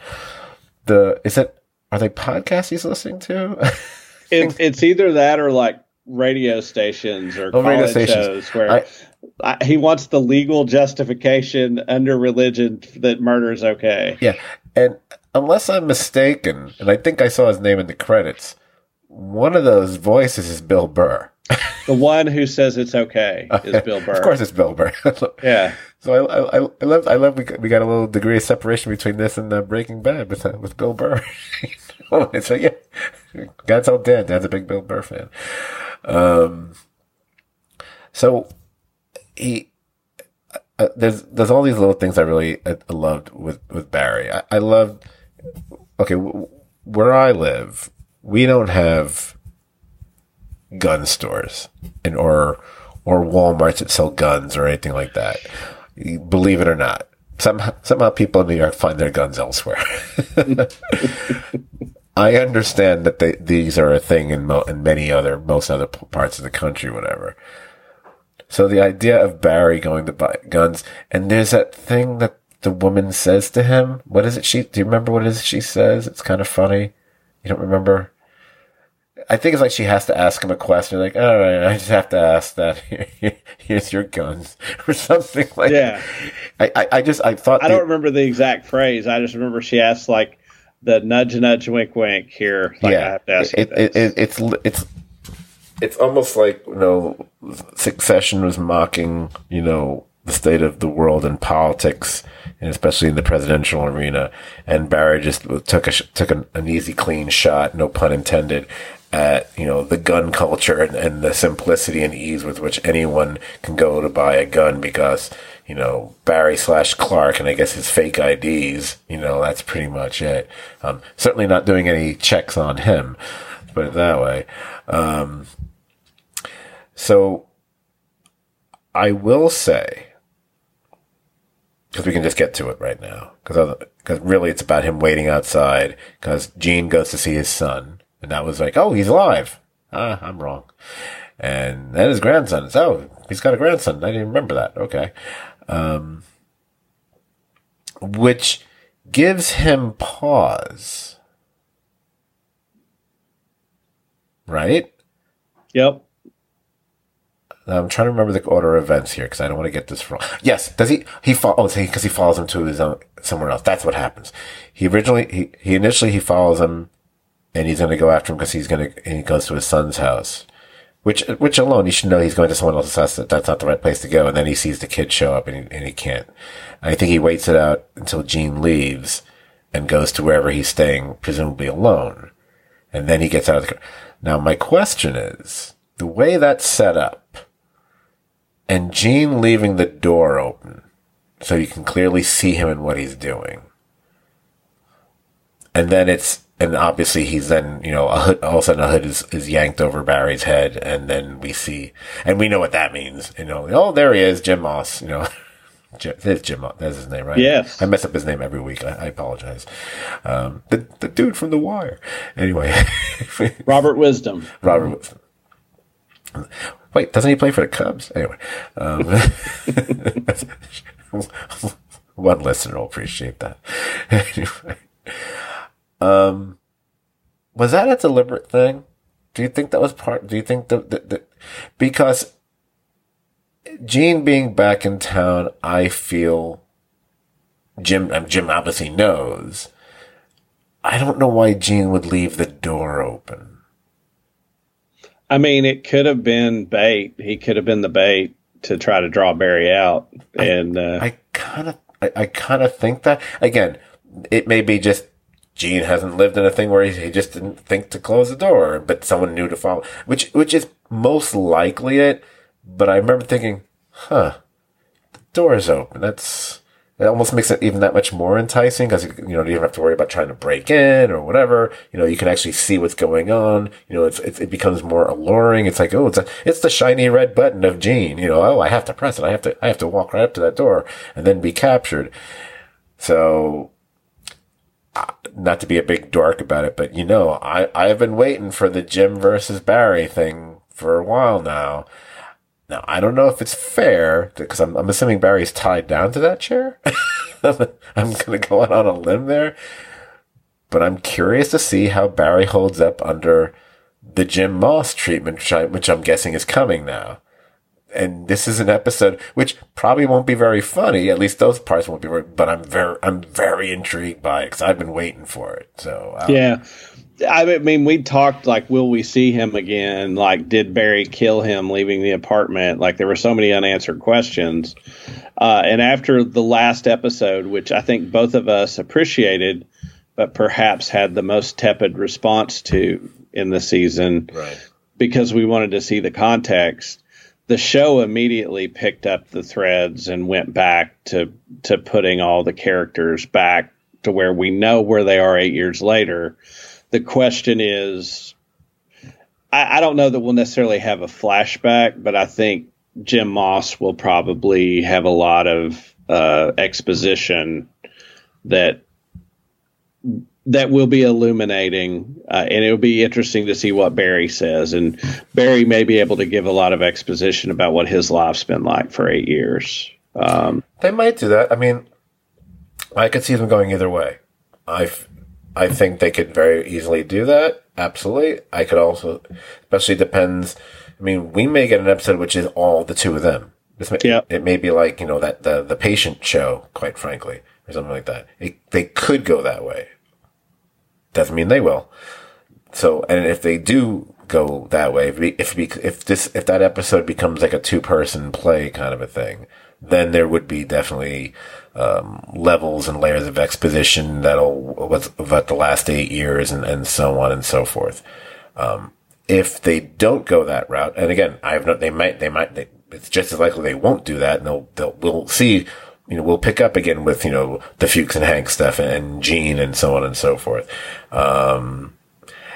The, is it, are they podcasts he's listening to? [LAUGHS] it, it's either that or like radio stations or oh, college shows where I, I, he wants the legal justification under religion that murder is okay. Yeah. And unless I'm mistaken, and I think I saw his name in the credits, one of those voices is Bill Burr. the one who says it's okay is Bill Burr. of course, it's Bill Burr. [LAUGHS] yeah. So I, I, I love I love we got, we got a little degree of separation between this and uh, Breaking Bad with uh, with Bill Burr. [LAUGHS] so yeah, God told Dad. Dad's a big Bill Burr fan. Um. So he uh, there's there's all these little things I really uh, loved with with Barry. I, I loved okay w- where I live we don't have gun stores and or or Walmarts that sell guns or anything like that. Believe it or not, somehow somehow people in New York find their guns elsewhere. [LAUGHS] I understand that they, these are a thing in, mo- in many other most other parts of the country, whatever. So the idea of Barry going to buy guns, and there's that thing that the woman says to him. What is it? She do you remember what it is she says? It's kind of funny. You don't remember? I think it's like she has to ask him a question, like, all right, I just have to ask that. [LAUGHS] Here's your guns, [LAUGHS] or something like. Yeah. I, I, I just I thought I don't remember the exact phrase. I just remember she asked like the nudge, nudge, wink, wink. Here, like, yeah, I have to ask it, it, it, it's it's it's almost like you know, Succession was mocking you know the state of the world and politics, and especially in the presidential arena. And Barry just took a took an, an easy, clean shot, no pun intended, at you know the gun culture and, and, the simplicity and ease with which anyone can go to buy a gun because you know Barry slash Clark and I guess his fake IDs you know that's pretty much it. Um, certainly not doing any checks on him put it that way. Um, so I will say because we can just get to it right now because because really it's about him waiting outside because Gene goes to see his son and that was like, oh, he's alive. Ah, I'm wrong. And then his grandson is, oh, he's got a grandson. I didn't remember that. Okay. Um, which gives him pause. Right? Yep. I'm trying to remember the order of events here because I don't want to get this wrong. Yes, does he? He follows oh, because he follows him to his own somewhere else. That's what happens. He originally he, he initially he follows him and he's going to go after him because he's going to, he goes to his son's house. Which, which alone, you should know he's going to someone else's house that that's not the right place to go. And then he sees the kid show up and he, and he can't. I think he waits it out until Gene leaves and goes to wherever he's staying, presumably alone. And then he gets out of the car. Now, my question is, the way that's set up, and Gene leaving the door open, so you can clearly see him and what he's doing. And then it's and obviously he's then, you know, a hood, all of a sudden a hood is, is yanked over Barry's head. And then we see, and we know what that means, you know, oh, there he is, Jim Moss, you know. [LAUGHS] There's Jim. Moss, that's his name, right? Yes. I mess up his name every week. I, I apologize. Um, the the dude from The Wire. Anyway, [LAUGHS] Robert Wisdom. Robert Wisdom. Wait, doesn't he play for the Cubs? Anyway, um, [LAUGHS] one listener will appreciate that. anyway, um, was that a deliberate thing? Do you think that was part? Do you think that, because Gene being back in town, I feel Jim. Um, Jim obviously knows. I don't know why Gene would leave the door open. I mean, it could have been bait. He could have been the bait to try to draw Barry out. And I kind of, I kind of think that again. It may be just Gene hasn't lived in a thing where he, he just didn't think to close the door, but someone knew to follow, which which is most likely it. But I remember thinking, huh, the door is open. That's it almost makes it even that much more enticing because you know you don't have to worry about trying to break in or whatever. You know, you can actually see what's going on. You know, it's, it's it becomes more alluring. It's like, oh, it's a, it's the shiny red button of Gene. You know, oh, I have to press it. I have to I have to walk right up to that door and then be captured. So not to be a big dork about it, but you know, I, I've been waiting for the Jim versus Barry thing for a while now. Now, I don't know if it's fair because I'm, I'm assuming Barry's tied down to that chair. [LAUGHS] I'm going to go out on a limb there, but I'm curious to see how Barry holds up under the Jim Moss treatment, which, I, which I'm guessing is coming now and this is an episode which probably won't be very funny. At least those parts won't be. Very, but I'm very, I'm very intrigued by it because I've been waiting for it. So um, yeah, I mean, we talked like, will we see him again? Like, did Barry kill him leaving the apartment? Like, there were so many unanswered questions. Uh, and after the last episode, which I think both of us appreciated, but perhaps had the most tepid response to in the season, right. because we wanted to see the context the show immediately picked up the threads and went back to to putting all the characters back to where we know where they are eight years later. The question is, I, I don't know that we'll necessarily have a flashback, but I think Jim Moss will probably have a lot of uh, exposition that that will be illuminating, uh, and it'll be interesting to see what Barry says. And Barry may be able to give a lot of exposition about what his life's been like for eight years. Um, they might do that. I mean, I could see them going either way. I I think they could very easily do that. Absolutely. I could also, especially depends. I mean, we may get an episode which is all the two of them. May, yeah. It may be like you know that the the patient show, quite frankly, or something like that. It, they could go that way doesn't mean they will. So, and if they do go that way, if we, if, we, if this if that episode becomes like a two person play kind of a thing, then there would be definitely um, levels and layers of exposition that'll about the last eight years and, and so on and so forth. Um, if they don't go that route, and again, I have no, they might, they might, they, it's just as likely they won't do that, and they'll, they'll, we'll see you know, we'll pick up again with, you know, the Fuches and Hank stuff and, Gene and so on and so forth. Um,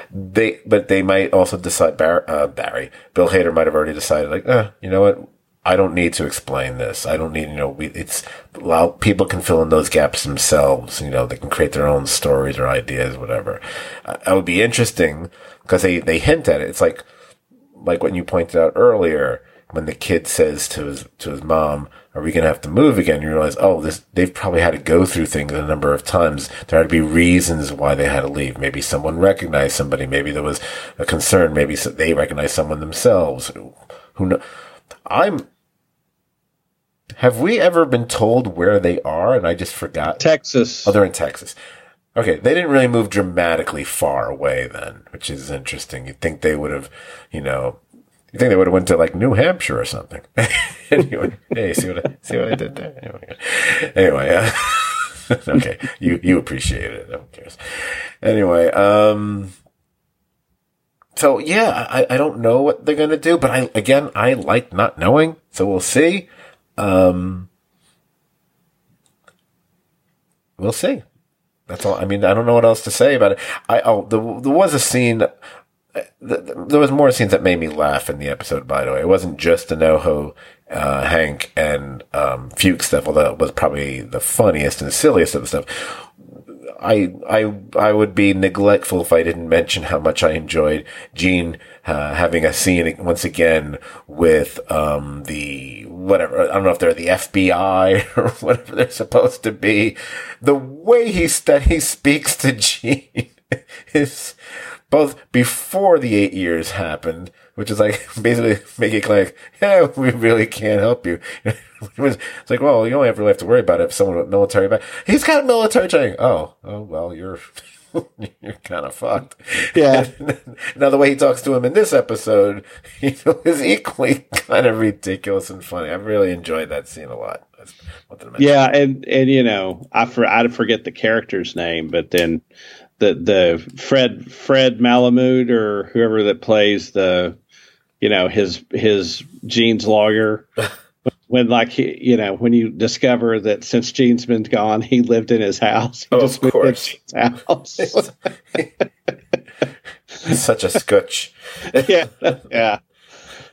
they, but they might also decide, Bar- uh, Barry, Bill Hader might have already decided, like, uh, you know what? I don't need to explain this. I don't need, you know, we, it's allow people can fill in those gaps themselves. You know, they can create their own stories or ideas, whatever. Uh, it would be interesting because they, they hint at it. It's like, like when you pointed out earlier when the kid says to his, to his mom, are we going to have to move again? You realize, oh, this, they've probably had to go through things a number of times. There had to be reasons why they had to leave. Maybe someone recognized somebody. Maybe there was a concern. Maybe they recognized someone themselves. Who know? I'm, have we ever been told where they are? And I just forgot. Texas. Oh, they're in Texas. Okay, they didn't really move dramatically far away then, which is interesting. You'd think they would have, you know, you think they would have went to like New Hampshire or something? [LAUGHS] anyway, hey, see what I see what I did there? Anyway, uh, [LAUGHS] okay, you you appreciate it. Who cares? Anyway, um, so yeah, I I don't know what they're gonna do, but I again I like not knowing, so we'll see. Um, we'll see. That's all. I mean, I don't know what else to say about it. I oh, there, there was a scene there was more scenes that made me laugh in the episode. By the way, it wasn't just the NoHo, uh, Hank and um, Fuches stuff, although it was probably the funniest and silliest of the stuff. I I I would be neglectful if I didn't mention how much I enjoyed Gene uh, having a scene once again with um, the whatever I don't know if they're the FBI [LAUGHS] or whatever they're supposed to be. The way he st- he speaks to [LAUGHS] Gene is both before the eight years happened, which is like [LAUGHS] basically make it like, yeah, we really can't help you. [LAUGHS] it's like, well, you only have really have to worry about it if someone with military back. He's got military training. Oh, oh, well, you're, [LAUGHS] you're kind of fucked. Yeah. now the way he talks to him in this episode, you know, is equally kind of ridiculous and funny. I really enjoyed that scene a lot. Yeah, and and you know, I for I forget the character's name, but then the the Fred Fred Melamed or whoever that plays the you know his his Gene's lawyer. [LAUGHS] When like he, you know when you discover that since Gene's been gone he lived in his house. He Oh, just of course. House. [LAUGHS] Such a scotch. [LAUGHS] yeah yeah.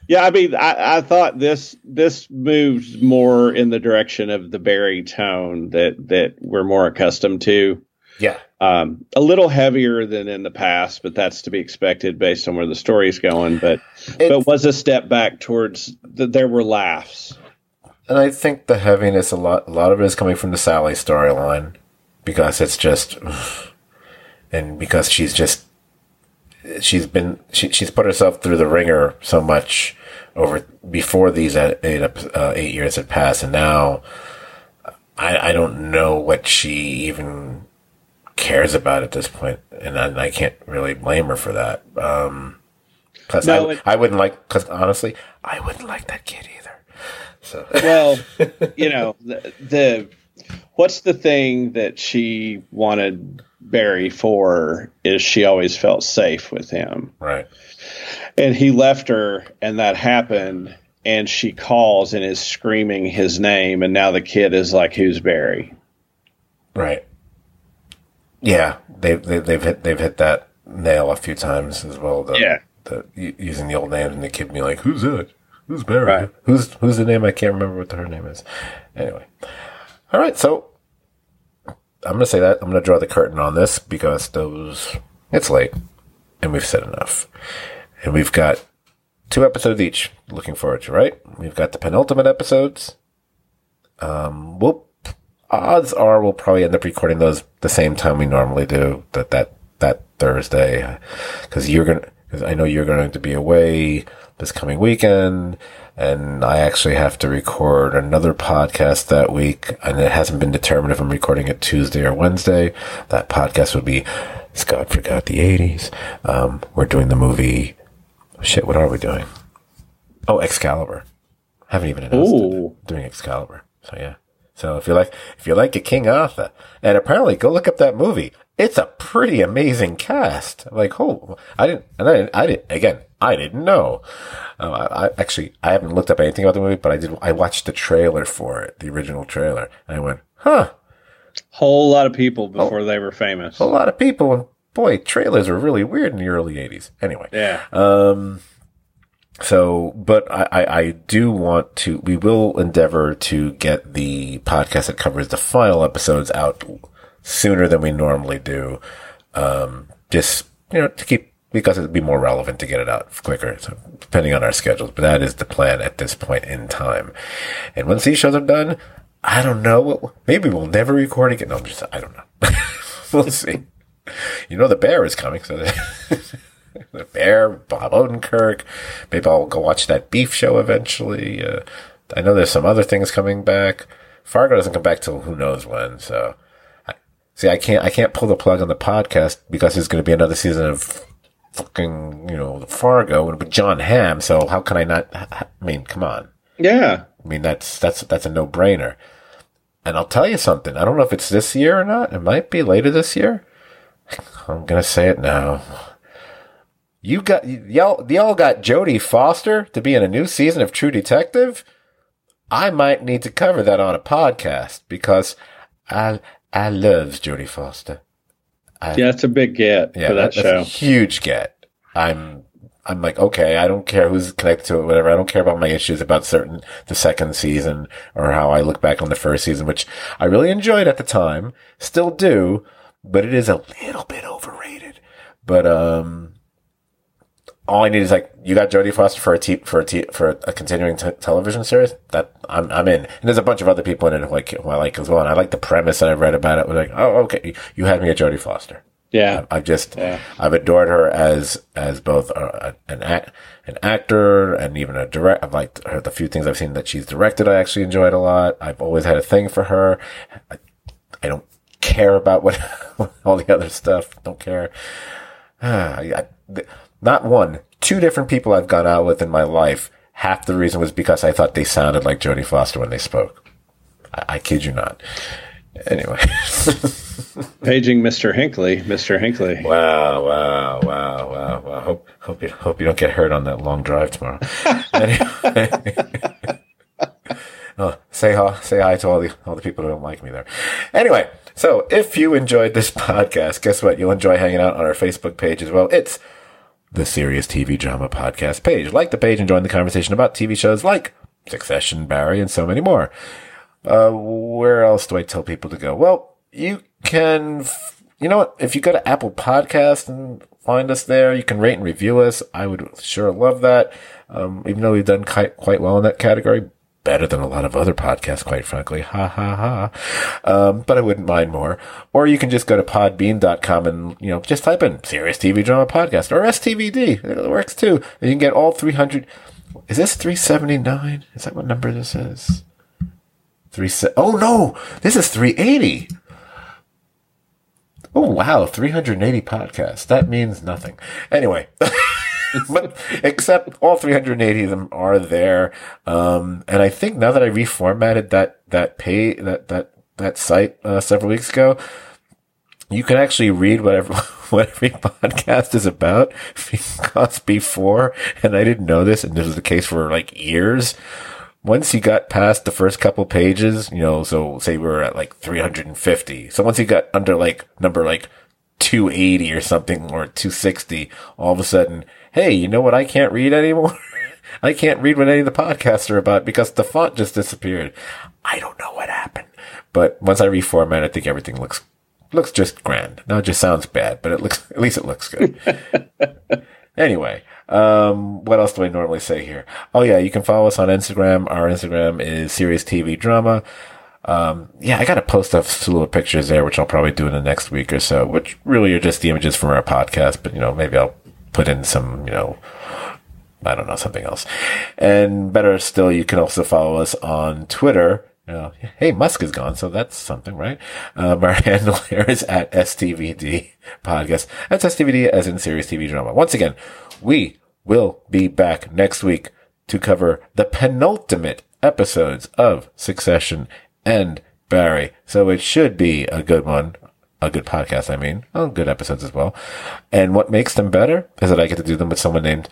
Yeah I mean I, I thought this this moves more in the direction of the Barry tone that that we're more accustomed to Yeah. um, a little heavier than in the past, but that's to be expected based on where the story's going. But but was a step back towards the, there were laughs. And I think the heaviness a lot a lot of it is coming from the Sally storyline because it's just [SIGHS] and because she's just she's been she, she's put herself through the ringer so much over before these eight, uh, eight years had passed and now I, I don't know what she even cares about at this point and I, I can't really blame her for that um because No, I, it- I wouldn't like because honestly I wouldn't like that kid either so [LAUGHS] Well, you know the, the what's the thing that she wanted Barry for is she always felt safe with him, right and he left her, and that happened. And she calls and is screaming his name, and now the kid is like, "Who's Barry?" Right. Yeah, they've they, they've hit they've hit that nail a few times as well. The, Yeah. the using the old names and the kid being like, "Who's it? Who's Barry? Right. Who's who's the name? I can't remember what her name is." Anyway, all right. So I'm gonna say that I'm gonna draw the curtain on this because those it's late and we've said enough, and we've got two episodes each. Looking forward to right. We've got the penultimate episodes. Um, we'll odds are we'll probably end up recording those the same time we normally do that that that Thursday. Because you're gonna because I know you're going to be away this coming weekend and I actually have to record another podcast that week and it hasn't been determined if I'm recording it Tuesday or Wednesday. That podcast would be Scot forgot the 80s um, we're doing the movie shit what are we doing? Oh Excalibur. Haven't even announced it. Doing Excalibur. So yeah. So if you like, if you like a King Arthur, and apparently go look up that movie. It's a pretty amazing cast. Like, oh, I didn't, and I didn't, I didn't, again, I didn't know. Uh, I, I actually, I haven't looked up anything about the movie, but I did, I watched the trailer for it, the original trailer, and I went, huh, Whole lot of people before they were famous. a lot of people, and boy, trailers were really weird in the early 80s. Anyway. Yeah. Um, so, but I, I, do want to, we will endeavor to get the podcast that covers the final episodes out sooner than we normally do. Um, just, you know, to keep, because it'd be more relevant to get it out quicker. So depending on our schedules, but that is the plan at this point in time. And once these shows are done, I don't know. Maybe we'll never record again. No, I'm just, I don't know. [LAUGHS] we'll see. You know, the bear is coming, so [LAUGHS] the Bear, Bob Odenkirk. Maybe I'll go watch that Beef show eventually. Uh, I know there's some other things coming back. Fargo doesn't come back till who knows when. So, I, see, I can't I can't pull the plug on the podcast because there's going to be another season of fucking you know Fargo with Jon Hamm. So how can I not? I mean, come on. Yeah. I mean, that's that's that's a no brainer. And I'll tell you something. I don't know if it's this year or not. It might be later this year. I'm gonna say it now. You got y'all y'all got Jodie Foster to be in a new season of True Detective. I might need to cover that on a podcast because I I loves Jodie Foster. Yeah, it's a big get Yeah, for that, that- that's show. huge get. I'm I'm like, okay, I don't care who's connected to it, whatever. I don't care about my issues about certain the second season or how I look back on the first season, which I really enjoyed at the time, still do, but it is a little bit overrated. But um, all I need is like, you got Jodie Foster for a a t- for a a t- for a continuing t- television series. That I'm I'm in, and there's a bunch of other people in it who like who I like as well. And I like the premise that I've read about it. Was like, oh, okay, you had me at Jodie Foster. Yeah. I've just Yeah. I've adored her as as both a, an act, an actor and even a direct. I've liked her the few things I've seen that she's directed. I actually enjoyed a lot. I've always had a thing for her. I, I don't care about what [LAUGHS] all the other stuff. Don't care. [SIGHS] I, I- not one, two different people I've gone out with in my life. Half the reason was because I thought they sounded like Jodie Foster when they spoke. I, I kid you not. Anyway. [LAUGHS] Paging Mr. Hinckley. Mr. Hinckley. Wow, wow, wow, wow, wow. Hope hope you hope you don't get hurt on that long drive tomorrow. anyway. [LAUGHS] oh, say hi, say hi to all the all the people who don't like me there. Anyway, so if you enjoyed this [LAUGHS] podcast, guess what? You'll enjoy hanging out on our Facebook page as well. It's the Serious TV Drama Podcast page. Like the page and join the conversation about TV shows like Succession, Barry, and so many more. Uh, where else do I tell people to go? Well, you can, you know what? If you go to Apple Podcast and find us there, you can rate and review us. I would sure love that. Um, even though we've done quite, quite well in that category, better than a lot of other podcasts, quite frankly. Ha ha ha. Um, but I wouldn't mind more. Or you can just go to podbean.com and, you know, just type in serious TV drama podcast or STVD. It works too. And you can get all 300. Is this 379? Is that what number this is? Three se- oh no, this is 380. Oh wow, 380 podcasts. That means nothing. Anyway. [LAUGHS] [LAUGHS] but except all 380 of them are there. Um, and I think now that I reformatted that, that pay, that, that, that site, uh, several weeks ago, you can actually read whatever, [LAUGHS] what every podcast is about [LAUGHS] because before, and I didn't know this, and this was the case for like years, once you got past the first couple pages, you know, so say we were at like 350. So once you got under like number like 280 or something or 260, all of a sudden, hey, you know what? I can't read anymore. [LAUGHS] I can't read what any of the podcasts are about because the font just disappeared. I don't know what happened, but once I reformat, I think everything looks looks just grand. Now it just sounds bad, but it looks [LAUGHS] at least it looks good. [LAUGHS] anyway, um, what else do I normally say here? Oh yeah, you can follow us on Instagram. Our Instagram is Serious TV Drama. Um, yeah, I got to post a slew of pictures there, which I'll probably do in the next week or so, which really are just the images from our podcast, but you know, maybe I'll put in some, you know, I don't know, something else. And better still, you can also follow us on Twitter. You know, hey, Musk is gone, so that's something, right? Um, our [LAUGHS] handle here is at STVD podcast. That's STVD as in Serious TV Drama. Once again, we will be back next week to cover the penultimate episodes of Succession and Barry. So it should be a good one. A good podcast, I mean. Oh, good episodes as well. And what makes them better is that I get to do them with someone named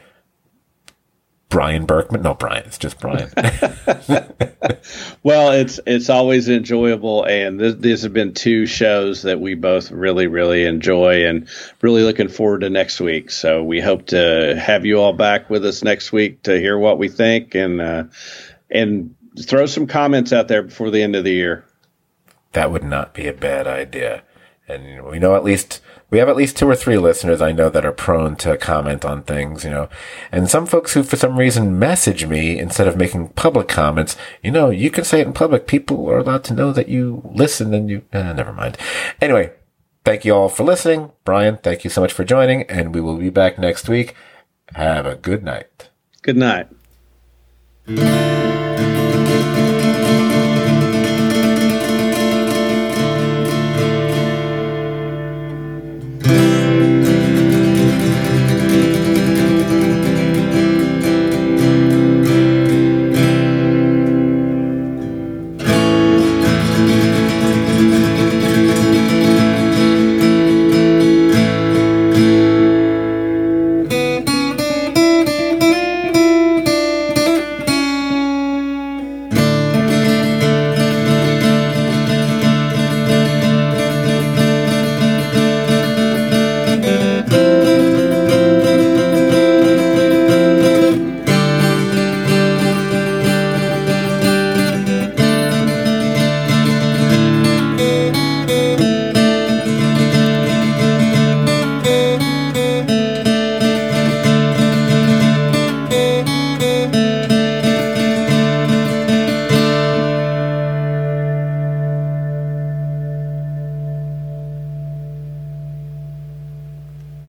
Brian Berkman. No, Brian. It's just Brian. [LAUGHS] [LAUGHS] well, it's it's always enjoyable, and this, these have been two shows that we both really really enjoy, and really looking forward to next week. So we hope to have you all back with us next week to hear what we think, and uh, and throw some comments out there before the end of the year. That would not be a bad idea, and we know at least we have at least two or three listeners I know that are prone to comment on things, you know, and some folks who for some reason message me instead of making public comments, you know, you can say it in public. People are allowed to know that you listen and you, uh, never mind. Anyway, thank you all for listening. Brian, thank you so much for joining and we will be back next week. Have a good night. Good night.